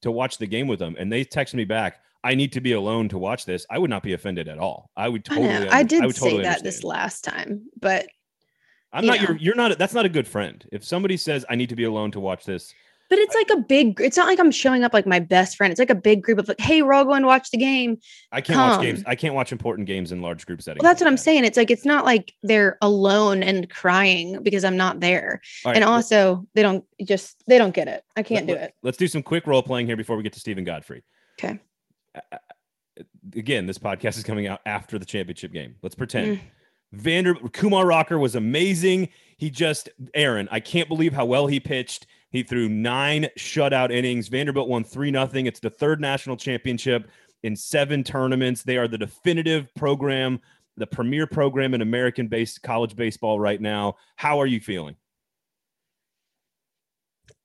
[SPEAKER 1] to watch the game with them and they text me back, I need to be alone to watch this. I would not be offended at all. I would
[SPEAKER 2] I
[SPEAKER 1] totally. under-
[SPEAKER 2] I did
[SPEAKER 1] would
[SPEAKER 2] say
[SPEAKER 1] totally
[SPEAKER 2] that this last time, but
[SPEAKER 1] I'm
[SPEAKER 2] you
[SPEAKER 1] not
[SPEAKER 2] know.
[SPEAKER 1] your. You're not. That's not a good friend. If somebody says I need to be alone to watch this,
[SPEAKER 2] but it's like a big. It's not like I'm showing up like my best friend. It's like a big group of like, hey, we're all going to watch the game.
[SPEAKER 1] I can't watch games. I can't watch important games in large group settings.
[SPEAKER 2] Well, that's
[SPEAKER 1] like
[SPEAKER 2] what I'm saying. It's like it's not like they're alone and crying because I'm not there.
[SPEAKER 1] All
[SPEAKER 2] and also, they don't just they don't get it. I can't do it.
[SPEAKER 1] Let's do some quick role playing here before we get to Steven Godfrey.
[SPEAKER 2] Okay.
[SPEAKER 1] Again, this podcast is coming out after the championship game. Let's pretend.
[SPEAKER 2] Mm.
[SPEAKER 1] Vander Kumar Rocker was amazing. He just Aaron, I can't believe how well he pitched. He threw nine shutout innings. Vanderbilt won three nothing. It's the third national championship in seven tournaments. They are the definitive program, the premier program in American based college baseball right now. How are you feeling?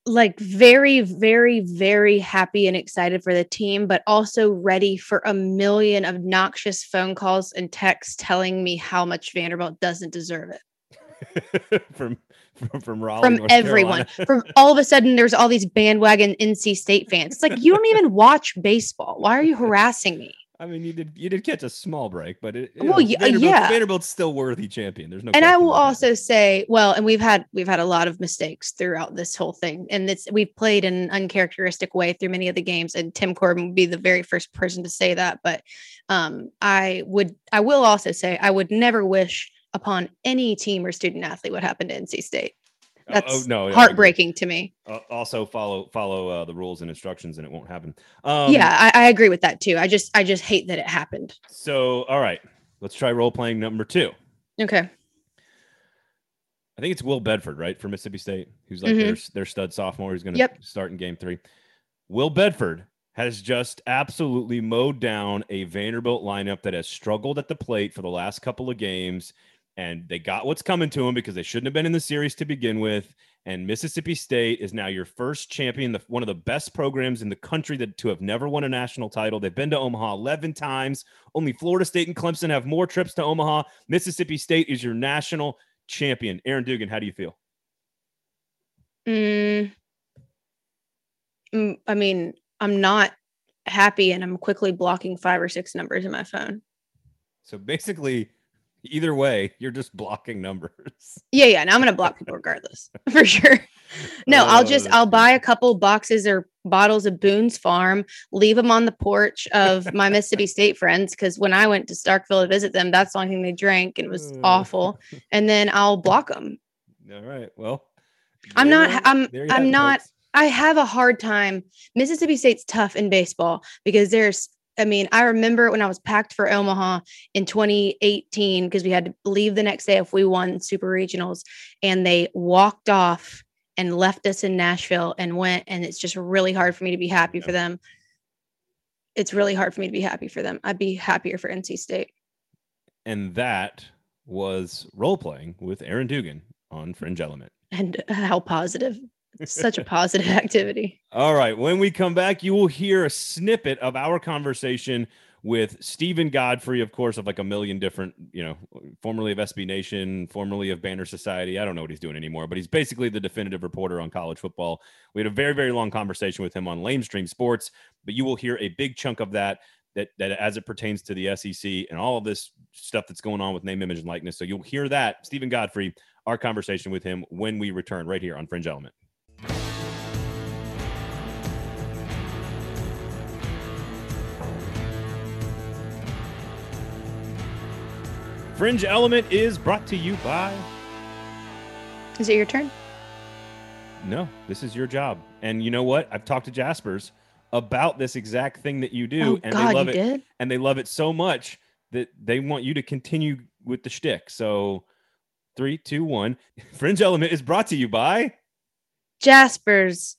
[SPEAKER 2] Like very, very, very happy and excited for the team, but also ready for a million obnoxious phone calls and texts telling me how much Vanderbilt doesn't deserve it
[SPEAKER 1] from from from Raleigh,
[SPEAKER 2] from
[SPEAKER 1] North
[SPEAKER 2] everyone. From all of a sudden, there's all these bandwagon NC State fans. It's like you don't even watch baseball. Why are you harassing me?
[SPEAKER 1] I mean, you did you did catch a small break, but it,
[SPEAKER 2] Well,
[SPEAKER 1] know,
[SPEAKER 2] yeah,
[SPEAKER 1] Vanderbilt,
[SPEAKER 2] yeah.
[SPEAKER 1] Vanderbilt's still worthy champion. There's no.
[SPEAKER 2] and I will
[SPEAKER 1] about that.
[SPEAKER 2] also say, well, and we've had we've had a lot of mistakes throughout this whole thing, and it's we've played in an uncharacteristic way through many of the games. And Tim Corbin would be the very first person to say that. But um, I would, I will also say, I would never wish upon any team or student athlete what happened to NC State.
[SPEAKER 1] Oh,
[SPEAKER 2] That's
[SPEAKER 1] oh, no, yeah, I agree.
[SPEAKER 2] heartbreaking to me.
[SPEAKER 1] Uh, also follow follow uh, the rules and instructions, and it won't happen. Um,
[SPEAKER 2] yeah, I, I agree with that too. I just, I just hate that it happened.
[SPEAKER 1] So, all right, let's try role playing number two.
[SPEAKER 2] Okay.
[SPEAKER 1] I think it's Will Bednar, right, for Mississippi State, who's like
[SPEAKER 2] Mhm.
[SPEAKER 1] their their stud sophomore who's going to
[SPEAKER 2] Yep.
[SPEAKER 1] start in game three. Will Bednar has just absolutely mowed down a Vanderbilt lineup that has struggled at the plate for the last couple of games. And they got what's coming to them because they shouldn't have been in the series to begin with. And Mississippi State is now your first champion, the, one of the best programs in the country that to have never won a national title. They've been to Omaha 11 times. Only Florida State and Clemson have more trips to Omaha. Mississippi State is your national champion. Aaron Dugan, how do you feel?
[SPEAKER 2] Mm, mm, I mean, I'm not happy and I'm quickly blocking five or six numbers in my phone.
[SPEAKER 1] So basically, either way, you're just blocking numbers.
[SPEAKER 2] Yeah, yeah. And I'm gonna block people regardless for sure. No, I'll just oh, I'll buy a couple boxes or bottles of Boone's Farm, leave them on the porch of my Mississippi State friends because when I went to Starkville to visit them, that's the only thing they drank and it was awful. Mm. And then I'll block them.
[SPEAKER 1] All right. Well,
[SPEAKER 2] I'm not. I'm. I'm not. Folks. I have a hard time. Mississippi State's tough in baseball because there's I mean, I remember when I was packed for Omaha in 2018 because we had to leave the next day if we won super regionals and they walked off and left us in Nashville and went and it's just really hard for me to be happy for them. It's really hard for me to be happy for them. I'd be happier for NC State.
[SPEAKER 1] And that was role playing with Aaron Dugan on Fringe Element.
[SPEAKER 2] And how positive such a positive activity.
[SPEAKER 1] All right. When we come back, you will hear a snippet of our conversation with Steven Godfrey, of course, of like a million different, you know, formerly of SB Nation, formerly of Banner Society. I don't know what he's doing anymore, but he's basically the definitive reporter on college football. We had a very, very long conversation with him on Lamestream Sports, but you will hear a big chunk of that that that as it pertains to the SEC and all of this stuff that's going on with name, image, and likeness. So you'll hear that Steven Godfrey, our conversation with him when we return right here on Fringe Element. Fringe Element is brought to you by.
[SPEAKER 2] Is it your turn?
[SPEAKER 1] No, this is your job. And you know what? I've talked to Jaspers about this exact thing that you do,
[SPEAKER 2] oh,
[SPEAKER 1] and
[SPEAKER 2] God,
[SPEAKER 1] they love it.
[SPEAKER 2] Did?
[SPEAKER 1] And they love it so much that they want you to continue with the shtick. So, three, two, one. Fringe Element is brought to you by
[SPEAKER 2] Jaspers.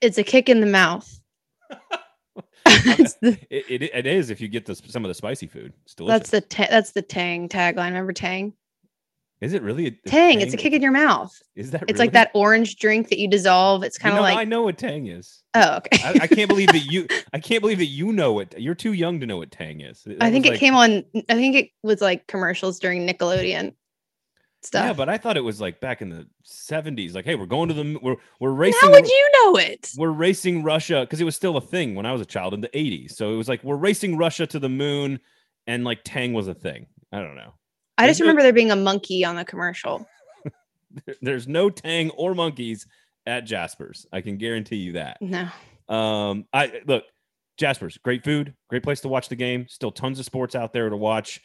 [SPEAKER 2] It's a kick in the mouth.
[SPEAKER 1] the, it, it, it is if you get the, some of the spicy food. It's delicious.
[SPEAKER 2] That's the ta- that's the Tang tagline. Remember Tang?
[SPEAKER 1] Is it really a,
[SPEAKER 2] tang, tang? It's a kick in your mouth.
[SPEAKER 1] Is that?
[SPEAKER 2] It's
[SPEAKER 1] really?
[SPEAKER 2] like that orange drink that you dissolve. It's kind of
[SPEAKER 1] you know,
[SPEAKER 2] like
[SPEAKER 1] I know what Tang is.
[SPEAKER 2] Oh, okay.
[SPEAKER 1] I, I, can't believe that you. I can't believe that you know it. You're too young to know what Tang is.
[SPEAKER 2] That I think it like, came on. I think it was like commercials during Nickelodeon stuff.
[SPEAKER 1] Yeah, but I thought it was like back in the 70s. Like, hey, we're going to the we're we're racing.
[SPEAKER 2] How would you know it?
[SPEAKER 1] We're racing Russia because it was still a thing when I was a child in the 80s. So it was like we're racing Russia to the moon, and like Tang was a thing. I don't know.
[SPEAKER 2] I just remember there being a monkey on the commercial.
[SPEAKER 1] There's no Tang or monkeys at Jasper's. I can guarantee you that.
[SPEAKER 2] No.
[SPEAKER 1] Um, I look, Jasper's great food, great place to watch the game. Still tons of sports out there to watch.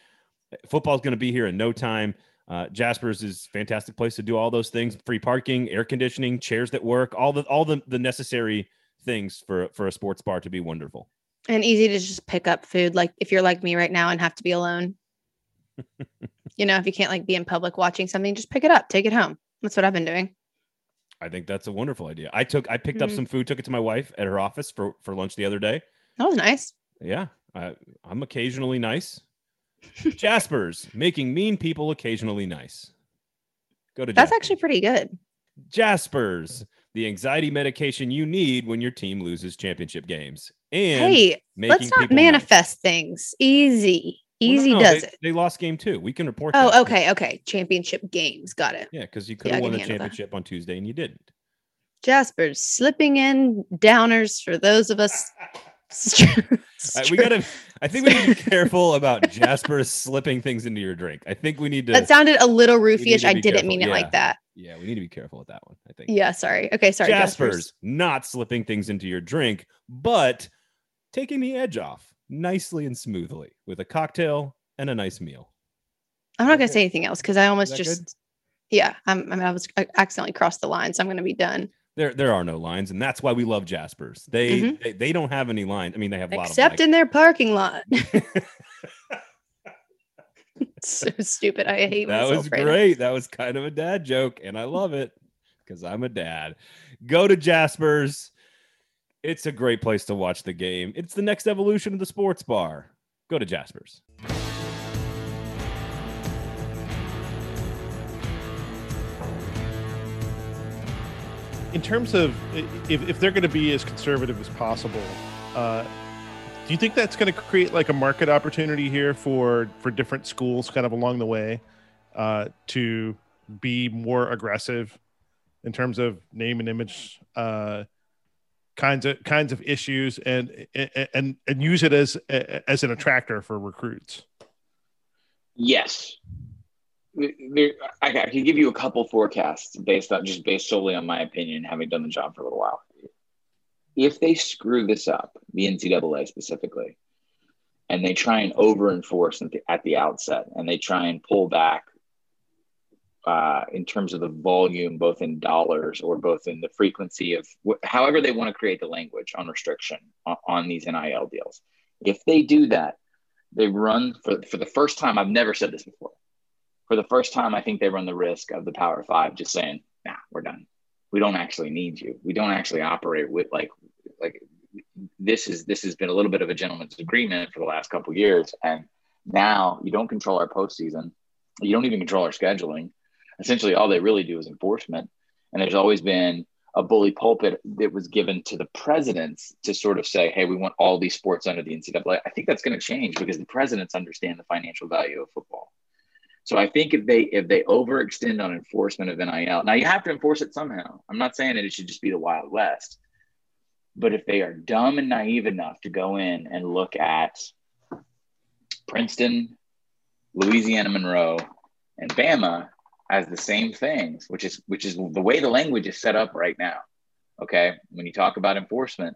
[SPEAKER 1] Football's going to be here in no time. Uh, Jasper's is a fantastic place to do all those things: free parking, air conditioning, chairs that work, all the all the the necessary things for for a sports bar to be wonderful.
[SPEAKER 2] And easy to just pick up food, like if you're like me right now and have to be alone. you know, if you can't like be in public watching something, just pick it up, take it home. That's what I've been doing.
[SPEAKER 1] I think that's a wonderful idea. I took I picked mm-hmm. up some food, took it to my wife at her office for for lunch the other day.
[SPEAKER 2] That was nice.
[SPEAKER 1] Yeah, I, I'm occasionally nice. Jaspers, making mean people occasionally nice. Go to
[SPEAKER 2] That's Jaspers. actually pretty good.
[SPEAKER 1] Jaspers, the anxiety medication you need when your team loses championship games. And
[SPEAKER 2] hey, let's not manifest nice. things. Easy. Easy well, no, no, does
[SPEAKER 1] they,
[SPEAKER 2] it.
[SPEAKER 1] They lost game two. We can report.
[SPEAKER 2] Oh, okay, okay. Championship games. Got it.
[SPEAKER 1] Yeah, because you could have yeah, won the championship that. on Tuesday and you didn't.
[SPEAKER 2] Jaspers slipping in downers for those of us
[SPEAKER 1] right, we gotta. I think we need to be careful about Jasper slipping things into your drink. I think we need to.
[SPEAKER 2] That sounded a little roofyish. I didn't careful. mean it
[SPEAKER 1] yeah.
[SPEAKER 2] like that.
[SPEAKER 1] Yeah, we need to be careful with that one. I think.
[SPEAKER 2] Yeah, sorry. Okay, sorry.
[SPEAKER 1] Jasper's, Jasper's not slipping things into your drink, but taking the edge off nicely and smoothly with a cocktail and a nice meal.
[SPEAKER 2] I'm not gonna say anything else because I almost just. Good? Yeah, I'm, I mean, I was I accidentally crossed the line, so I'm gonna be done
[SPEAKER 1] there there are no lines, and that's why we love Jaspers. They mm-hmm. they, they, don't have any lines. I mean, they have a
[SPEAKER 2] lot except in their parking lot. so stupid. I hate
[SPEAKER 1] that was
[SPEAKER 2] right
[SPEAKER 1] great. Now. That was kind of a dad joke, and I love it because I'm a dad. Go to Jaspers. It's a great place to watch the game. It's the next evolution of the sports bar. Go to Jasper's.
[SPEAKER 3] In terms of if, if they're going to be as conservative as possible, uh, do you think that's going to create like a market opportunity here for for different schools, kind of along the way, uh, to be more aggressive in terms of name and image uh, kinds of kinds of issues, and and and use it as as an attractor for recruits?
[SPEAKER 4] Yes, there, I, I can give you a couple forecasts based on just based solely on my opinion, having done the job for a little while. If they screw this up, the NCAA specifically, and they try and over enforce at the, at the outset, and they try and pull back uh, in terms of the volume, both in dollars or both in the frequency of wh- however they want to create the language on restriction on, on these NIL deals. If they do that, they run for, for the first time. I've never said this before for the first time, I think they run the risk of the Power Five just saying, "Nah, we're done. We don't actually need you. We don't actually operate with like like this is this has been a little bit of a gentleman's agreement for the last couple years, and now you don't control our postseason. You don't even control our scheduling. Essentially, all they really do is enforcement. And there's always been a bully pulpit that was given to the presidents to sort of say, hey, we want all these sports under the NCAA. I think that's going to change because the presidents understand the financial value of football. So I think if they if they overextend on enforcement of NIL, now you have to enforce it somehow. I'm not saying that it should just be the Wild West, but if they are dumb and naive enough to go in and look at Princeton, Louisiana Monroe, and Bama as the same things, which is which is the way the language is set up right now. Okay, when you talk about enforcement,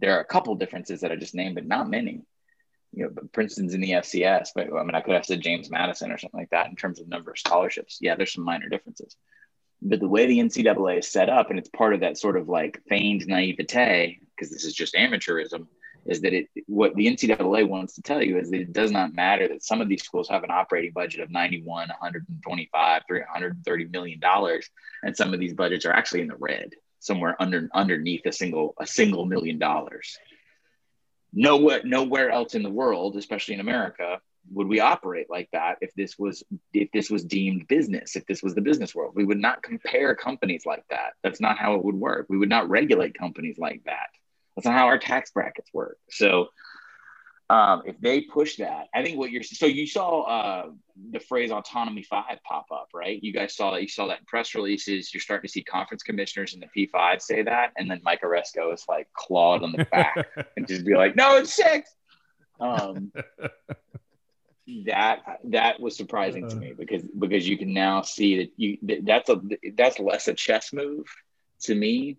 [SPEAKER 4] there are a couple differences that I just named, but not many you know, Princeton's in the FCS, but I mean, I could have said James Madison or something like that in terms of number of scholarships. Yeah, there's some minor differences. But the way the NCAA is set up, and it's part of that sort of like feigned naivete, because this is just amateurism, is that it what the NCAA wants to tell you is that it does not matter that some of these schools have an operating budget of 91, 125, 330 million dollars, and some of these budgets are actually in the red, somewhere under underneath a single a single million dollars nowhere nowhere else in the world especially in america would we operate like that if this was if this was deemed business if this was the business world. We would not compare companies like that. That's not how it would work. We would not regulate companies like that. That's not how our tax brackets work. So um, if they push that, I think what you're so you saw uh, the phrase autonomy five pop up, right? You guys saw that. You saw that in press releases. You're starting to see conference commissioners in the P5 say that, and then Mike Aresco is like clawed on the back and just be like, "No, it's six. Um, that that was surprising to me because because you can now see that you that's a that's less a chess move to me,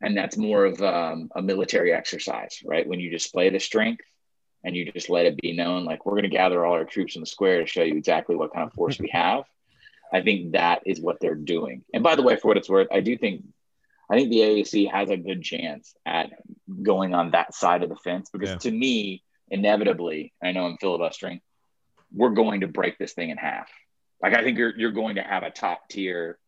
[SPEAKER 4] and that's more of um, a military exercise, right? When you display the strength and you just let it be known like we're going to gather all our troops in the square to show you exactly what kind of force we have. I think that is what they're doing. And by the way for what it's worth i do think i think the aac has a good chance at going on that side of the fence because yeah. to me inevitably i know i'm filibustering we're going to break this thing in half. Like i think you're, you're going to have a top tier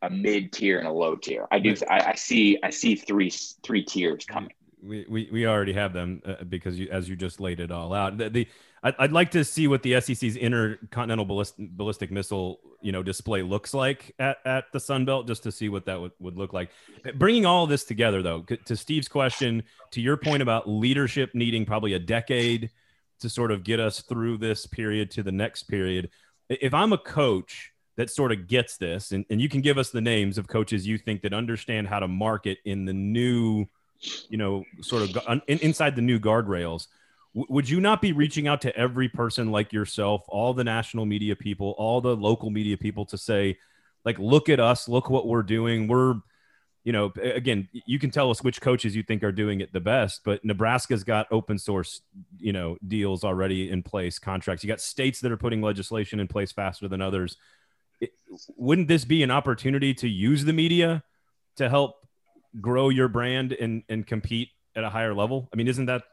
[SPEAKER 4] a mid tier and a low tier. I do I, I see i see three three tiers coming
[SPEAKER 1] we, we, we already have them uh, because you, as you just laid it all out. The, the I'd, I'd, like to see what the SEC's intercontinental ballistic, ballistic missile you know display looks like at, at the Sun Belt, just to see what that would, would look like. Bringing all this together, though, to Steve's question, to your point about leadership needing probably a decade to sort of get us through this period to the next period. If I'm a coach that sort of gets this, and, and you can give us the names of coaches you think that understand how to market in the new you know, sort of in, inside the new guardrails, would you not be reaching out to every person like yourself, all the national media people, all the local media people to say, like, look at us, look what we're doing. We're, you know, again, you can tell us which coaches you think are doing it the best, but Nebraska's got open source, you know, deals already in place, contracts. You got states that are putting legislation in place faster than others. It, wouldn't this be an opportunity to use the media to help grow your brand and and compete at a higher level? I mean, isn't that?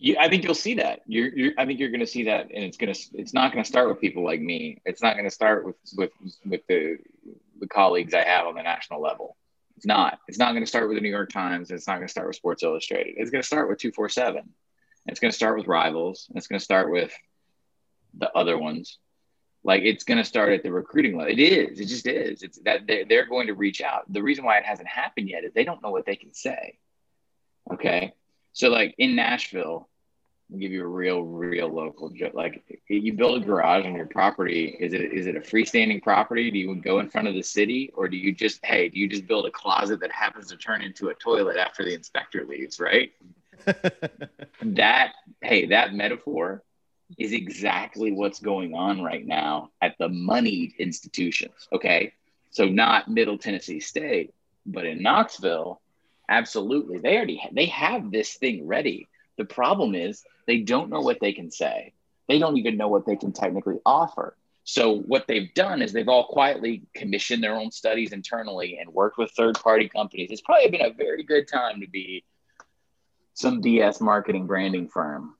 [SPEAKER 4] Yeah, I think you'll see that. You're, you're I think you're going to see that, and it's going to. It's not going to start with people like me. It's not going to start with with with the the colleagues I have on the national level. It's not. It's not going to start with the New York Times. It's not going to start with Sports Illustrated. It's going to start with 247. It's going to start with rivals. And It's going to start with the other ones. Like it's going to start at the recruiting level. It is. It just is. It's that they're, they're going to reach out. The reason why it hasn't happened yet is they don't know what they can say. Okay. So, like in Nashville, I'll give you a real, real local joke. Like you build a garage on your property. Is it is it a freestanding property? Do you go in front of the city, or do you just hey, do you just build a closet that happens to turn into a toilet after the inspector leaves? Right. that hey, that metaphor is exactly what's going on right now at the moneyed institutions. Okay, so not Middle Tennessee State, but in Knoxville, absolutely, they already ha- they have this thing ready the problem is they don't know what they can say. They don't even know what they can technically offer. So what they've done is they've all quietly commissioned their own studies internally and worked with third-party companies. It's probably been a very good time to be some DS marketing branding firm,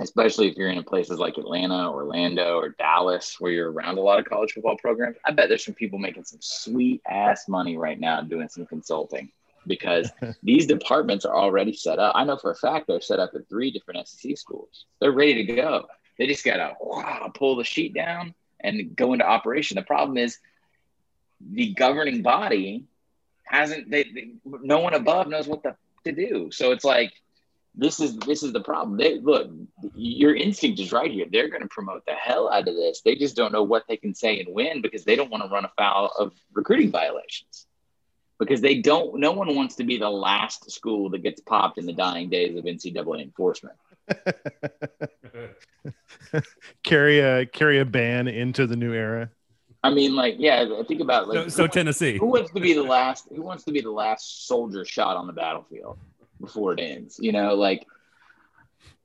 [SPEAKER 4] especially if you're in places like Atlanta, Orlando, or Dallas, where you're around a lot of college football programs. I bet there's some people making some sweet ass money right now doing some consulting because these departments are already set up. I know for a fact they're set up at three different SEC schools. They're ready to go. They just got to pull the sheet down and go into operation. The problem is the governing body hasn't. They, they no one above knows what the, to do. So it's like this is this is the problem. They look, your instinct is right here. They're going to promote the hell out of this. They just don't know what they can say and win because they don't want to run afoul of recruiting violations because they don't. No one wants to be the last school that gets popped in the dying days of NCAA enforcement.
[SPEAKER 3] carry a carry a ban into the new era.
[SPEAKER 4] I mean, like, yeah, think about like
[SPEAKER 1] so, so Tennessee.
[SPEAKER 4] Who wants to be the last? Who wants to be the last soldier shot on the battlefield before it ends? You know, like,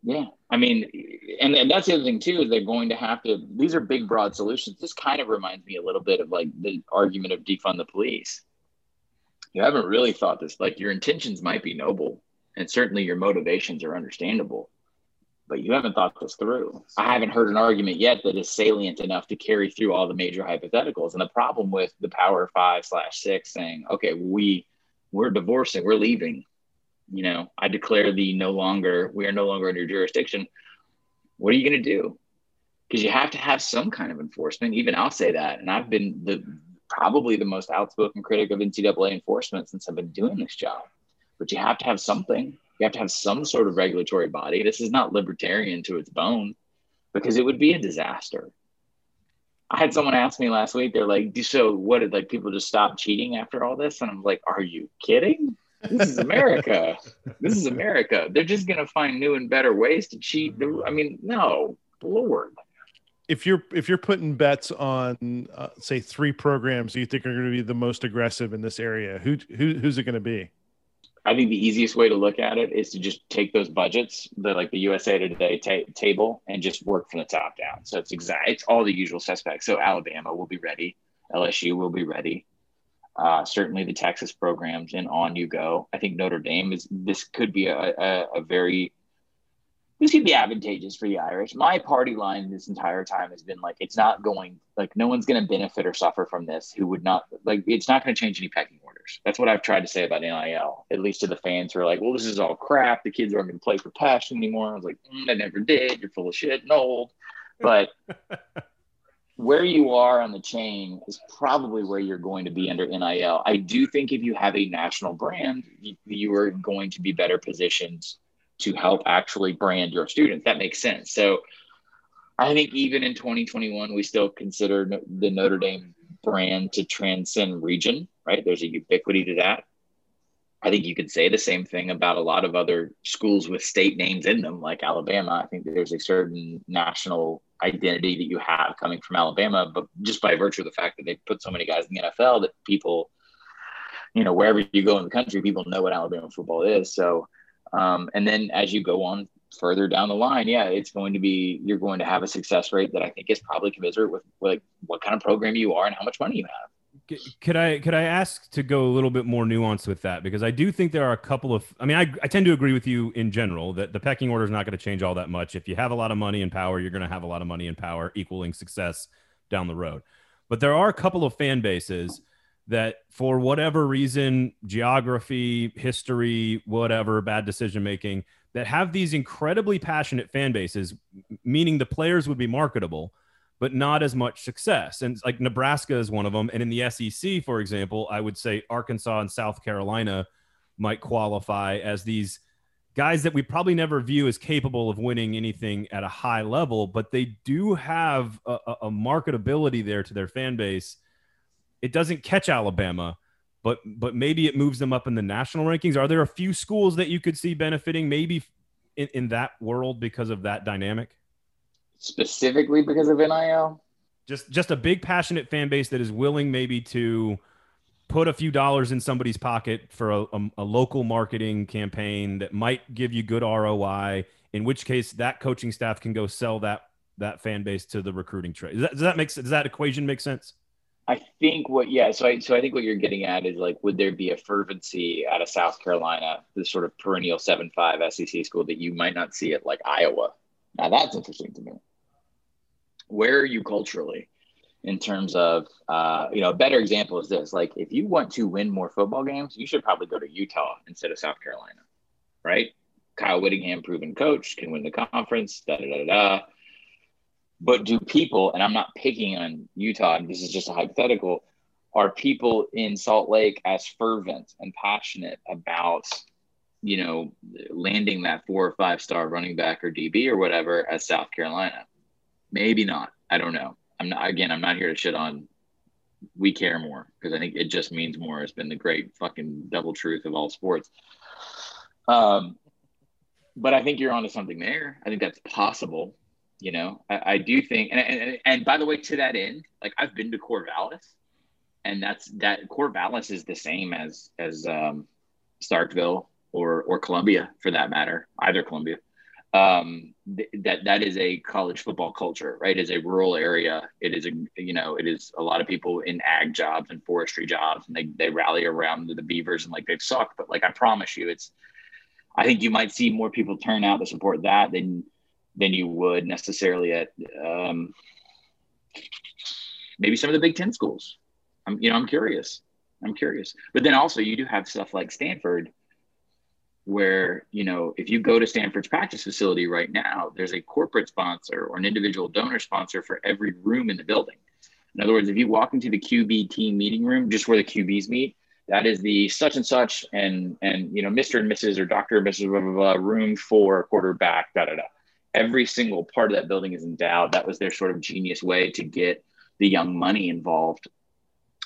[SPEAKER 4] yeah. I mean, and, and that's the other thing too is they're going to have to. These are big, broad solutions. This kind of reminds me a little bit of like the argument of defund the police you haven't really thought this like your intentions might be noble and certainly your motivations are understandable but you haven't thought this through i haven't heard an argument yet that is salient enough to carry through all the major hypotheticals and the problem with the power five slash six saying okay we we're divorcing we're leaving you know i declare the no longer we are no longer under jurisdiction what are you going to do because you have to have some kind of enforcement even i'll say that and i've been the probably the most outspoken critic of NCAA enforcement since I've been doing this job. But you have to have something. You have to have some sort of regulatory body. This is not libertarian to its bone because it would be a disaster. I had someone ask me last week, they're like, so what did like people just stop cheating after all this? And I'm like, are you kidding? This is America. this is America. They're just going to find new and better ways to cheat. I mean, no, Lord
[SPEAKER 3] if you're if you're putting bets on uh, say three programs you think are going to be the most aggressive in this area, who, who who's it going to be?
[SPEAKER 4] I think the easiest way to look at it is to just take those budgets, the like the USA Today ta- table, and just work from the top down. So it's exact, it's all the usual suspects. So Alabama will be ready, LSU will be ready, uh, certainly the Texas programs, and on you go. I think Notre Dame is this could be a, a, a very this could be advantageous for the Irish. My party line this entire time has been like, it's not going, like, no one's going to benefit or suffer from this who would not, like, it's not going to change any pecking orders. That's what I've tried to say about NIL, at least to the fans who are like, well, this is all crap. The kids aren't going to play for passion anymore. I was like, mm, I never did. You're full of shit and old. But where you are on the chain is probably where you're going to be under NIL. I do think if you have a national brand, you, you are going to be better positioned to help actually brand your students. That makes sense. So I think even in 2021, we still consider the Notre Dame brand to transcend region, right? There's a ubiquity to that. I think you could say the same thing about a lot of other schools with state names in them, like Alabama. I think there's a certain national identity that you have coming from Alabama, but just by virtue of the fact that they put so many guys in the NFL that people, you know, wherever you go in the country, people know what Alabama football is. So um, and then as you go on further down the line, yeah, it's going to be you're going to have a success rate that I think is probably commensurate with like what kind of program you are and how much money you have.
[SPEAKER 1] Could I could I ask to go a little bit more nuanced with that because I do think there are a couple of I mean I, I tend to agree with you in general that the pecking order is not going to change all that much. If you have a lot of money and power, you're going to have a lot of money and power equaling success down the road. But there are a couple of fan bases that for whatever reason, geography, history, whatever, bad decision making, that have these incredibly passionate fan bases, meaning the players would be marketable, but not as much success. And like Nebraska is one of them. And in the SEC, for example, I would say Arkansas and South Carolina might qualify as these guys that we probably never view as capable of winning anything at a high level, but they do have a, a marketability there to their fan base it doesn't catch Alabama, but but maybe it moves them up in the national rankings. Are there a few schools that you could see benefiting maybe in, in that world because of that dynamic?
[SPEAKER 4] Specifically because of NIL?
[SPEAKER 1] Just just a big passionate fan base that is willing maybe to put a few dollars in somebody's pocket for a, a, a local marketing campaign that might give you good ROI. In which case, that coaching staff can go sell that that fan base to the recruiting trade. Does that, does that make does that equation make sense?
[SPEAKER 4] I think what yeah, so I so I think what you're getting at is like would there be a fervency out of South Carolina, the sort of perennial seven five SEC school that you might not see at like Iowa? Now that's interesting to me. Where are you culturally in terms of uh, you know, a better example is this like if you want to win more football games, you should probably go to Utah instead of South Carolina, right? Kyle Whittingham, proven coach, can win the conference, da da da da but do people, and I'm not picking on Utah, this is just a hypothetical, are people in Salt Lake as fervent and passionate about, you know, landing that four or five star running back or DB or whatever as South Carolina? Maybe not. I don't know. I'm not, again, I'm not here to shit on we care more because I think it just means more. It's been the great fucking double truth of all sports. Um, but I think you're onto something there. I think that's possible. You know, I, I do think, and, and, and by the way, to that end, like I've been to Corvallis, and that's that Corvallis is the same as as um, Starkville or or Columbia for that matter, either Columbia. Um, th- that that is a college football culture, right? It's a rural area. It is a you know it is a lot of people in ag jobs and forestry jobs, and they they rally around the Beavers and like they've sucked, but like I promise you, it's. I think you might see more people turn out to support that than than you would necessarily at um, maybe some of the Big Ten schools. I'm, you know, I'm curious. I'm curious. But then also, you do have stuff like Stanford, where you know, if you go to Stanford's practice facility right now, there's a corporate sponsor or an individual donor sponsor for every room in the building. In other words, if you walk into the QB team meeting room, just where the QBs meet, that is the such and such and and you know, Mr. and Mrs. or Doctor and Mrs. Blah, blah, blah, room for quarterback, da da da every single part of that building is endowed. That was their sort of genius way to get the young money involved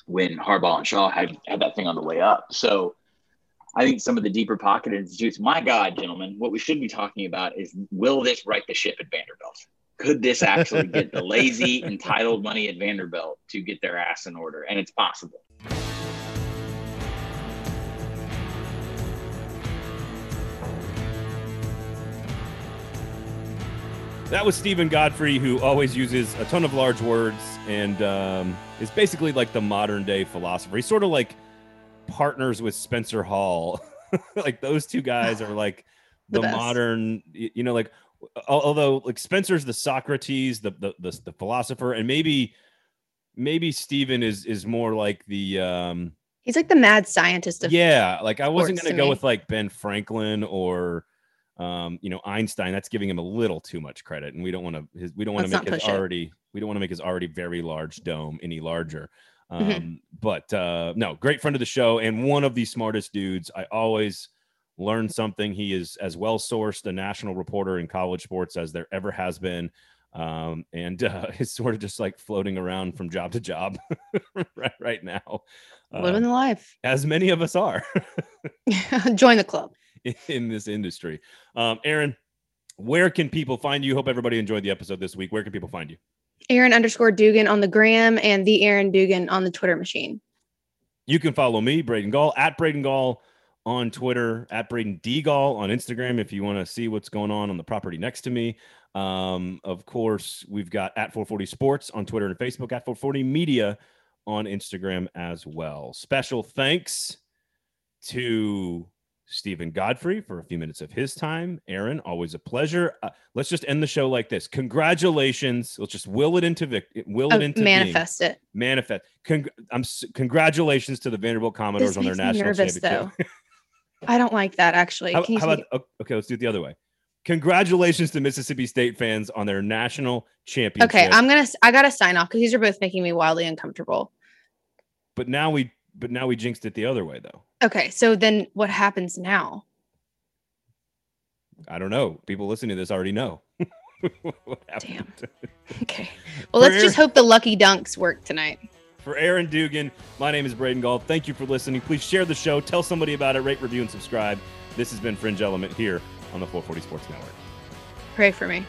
[SPEAKER 4] when Harbaugh and Shaw had, had that thing on the way up. So I think some of the deeper pocket institutes, my God, gentlemen, what we should be talking about is will this right the ship at Vanderbilt? Could this actually get the lazy, entitled money at Vanderbilt to get their ass in order? And it's possible.
[SPEAKER 1] That was Steven Godfrey, who always uses a ton of large words and um, is basically like the modern day philosopher. He's sort of like partners with Spencer Hall. like those two guys are like the, the modern, you know, like although like Spencer's the Socrates, the, the the the philosopher, and maybe maybe Steven is is more like the um
[SPEAKER 2] he's like the mad scientist of
[SPEAKER 1] yeah. Like I wasn't gonna go me. with like Ben Franklin or um, you know, Einstein, that's giving him a little too much credit, and we don't want to. his We don't want to make his already. It. We don't want to make his already very large dome any larger. Mm-hmm. Um, mm-hmm. But uh, no, great friend of the show and one of the smartest dudes. I always learn something. He is as well sourced a national reporter in college sports as there ever has been. Um, and uh, it's sort of just like floating around from job to job right, right now.
[SPEAKER 2] Living the life.
[SPEAKER 1] As many of us are.
[SPEAKER 2] Join the club.
[SPEAKER 1] in this industry. Um, Aaron, where can people find you? Hope everybody enjoyed the episode this week. Where can people find you?
[SPEAKER 2] Aaron underscore Dugan on the gram and the Aaron Dugan on the Twitter machine.
[SPEAKER 1] You can follow me, Braden Gall, at Braden Gall on Twitter, at Braden D Gall on Instagram if you want to see what's going on on the property next to me. Um, of course, we've got at 440 Sports on Twitter and Facebook, at 440 Media on Instagram as well. Special thanks to Steven Godfrey for a few minutes of his time. Aaron, always a pleasure. Uh, let's just end the show like this. Congratulations. Let's just will it into Vic. Will it
[SPEAKER 2] Oh,
[SPEAKER 1] into
[SPEAKER 2] manifest it.
[SPEAKER 1] manifest. Cong- I'm congratulations to the Vanderbilt Commodores
[SPEAKER 2] This
[SPEAKER 1] on their national
[SPEAKER 2] nervous,
[SPEAKER 1] championship.
[SPEAKER 2] I don't like that actually.
[SPEAKER 1] How, how about okay? Let's do it the other way. Congratulations to Mississippi State fans on their national championship.
[SPEAKER 2] Okay, I'm gonna. I gotta sign off because these are both making me wildly uncomfortable.
[SPEAKER 1] but now we but now we jinxed it the other way though.
[SPEAKER 2] Okay, so then what happens now?
[SPEAKER 1] I don't know. People listening to this already know. happened.
[SPEAKER 2] Okay, well let's
[SPEAKER 1] For
[SPEAKER 2] just hope the lucky dunks work tonight.
[SPEAKER 1] For Aaron Dugan, my name is Braden Gall. Thank you for listening. Please share the show. Tell somebody about it. Rate, review, and subscribe. This has been Fringe Element here on the 440 Sports Network.
[SPEAKER 2] Pray for me.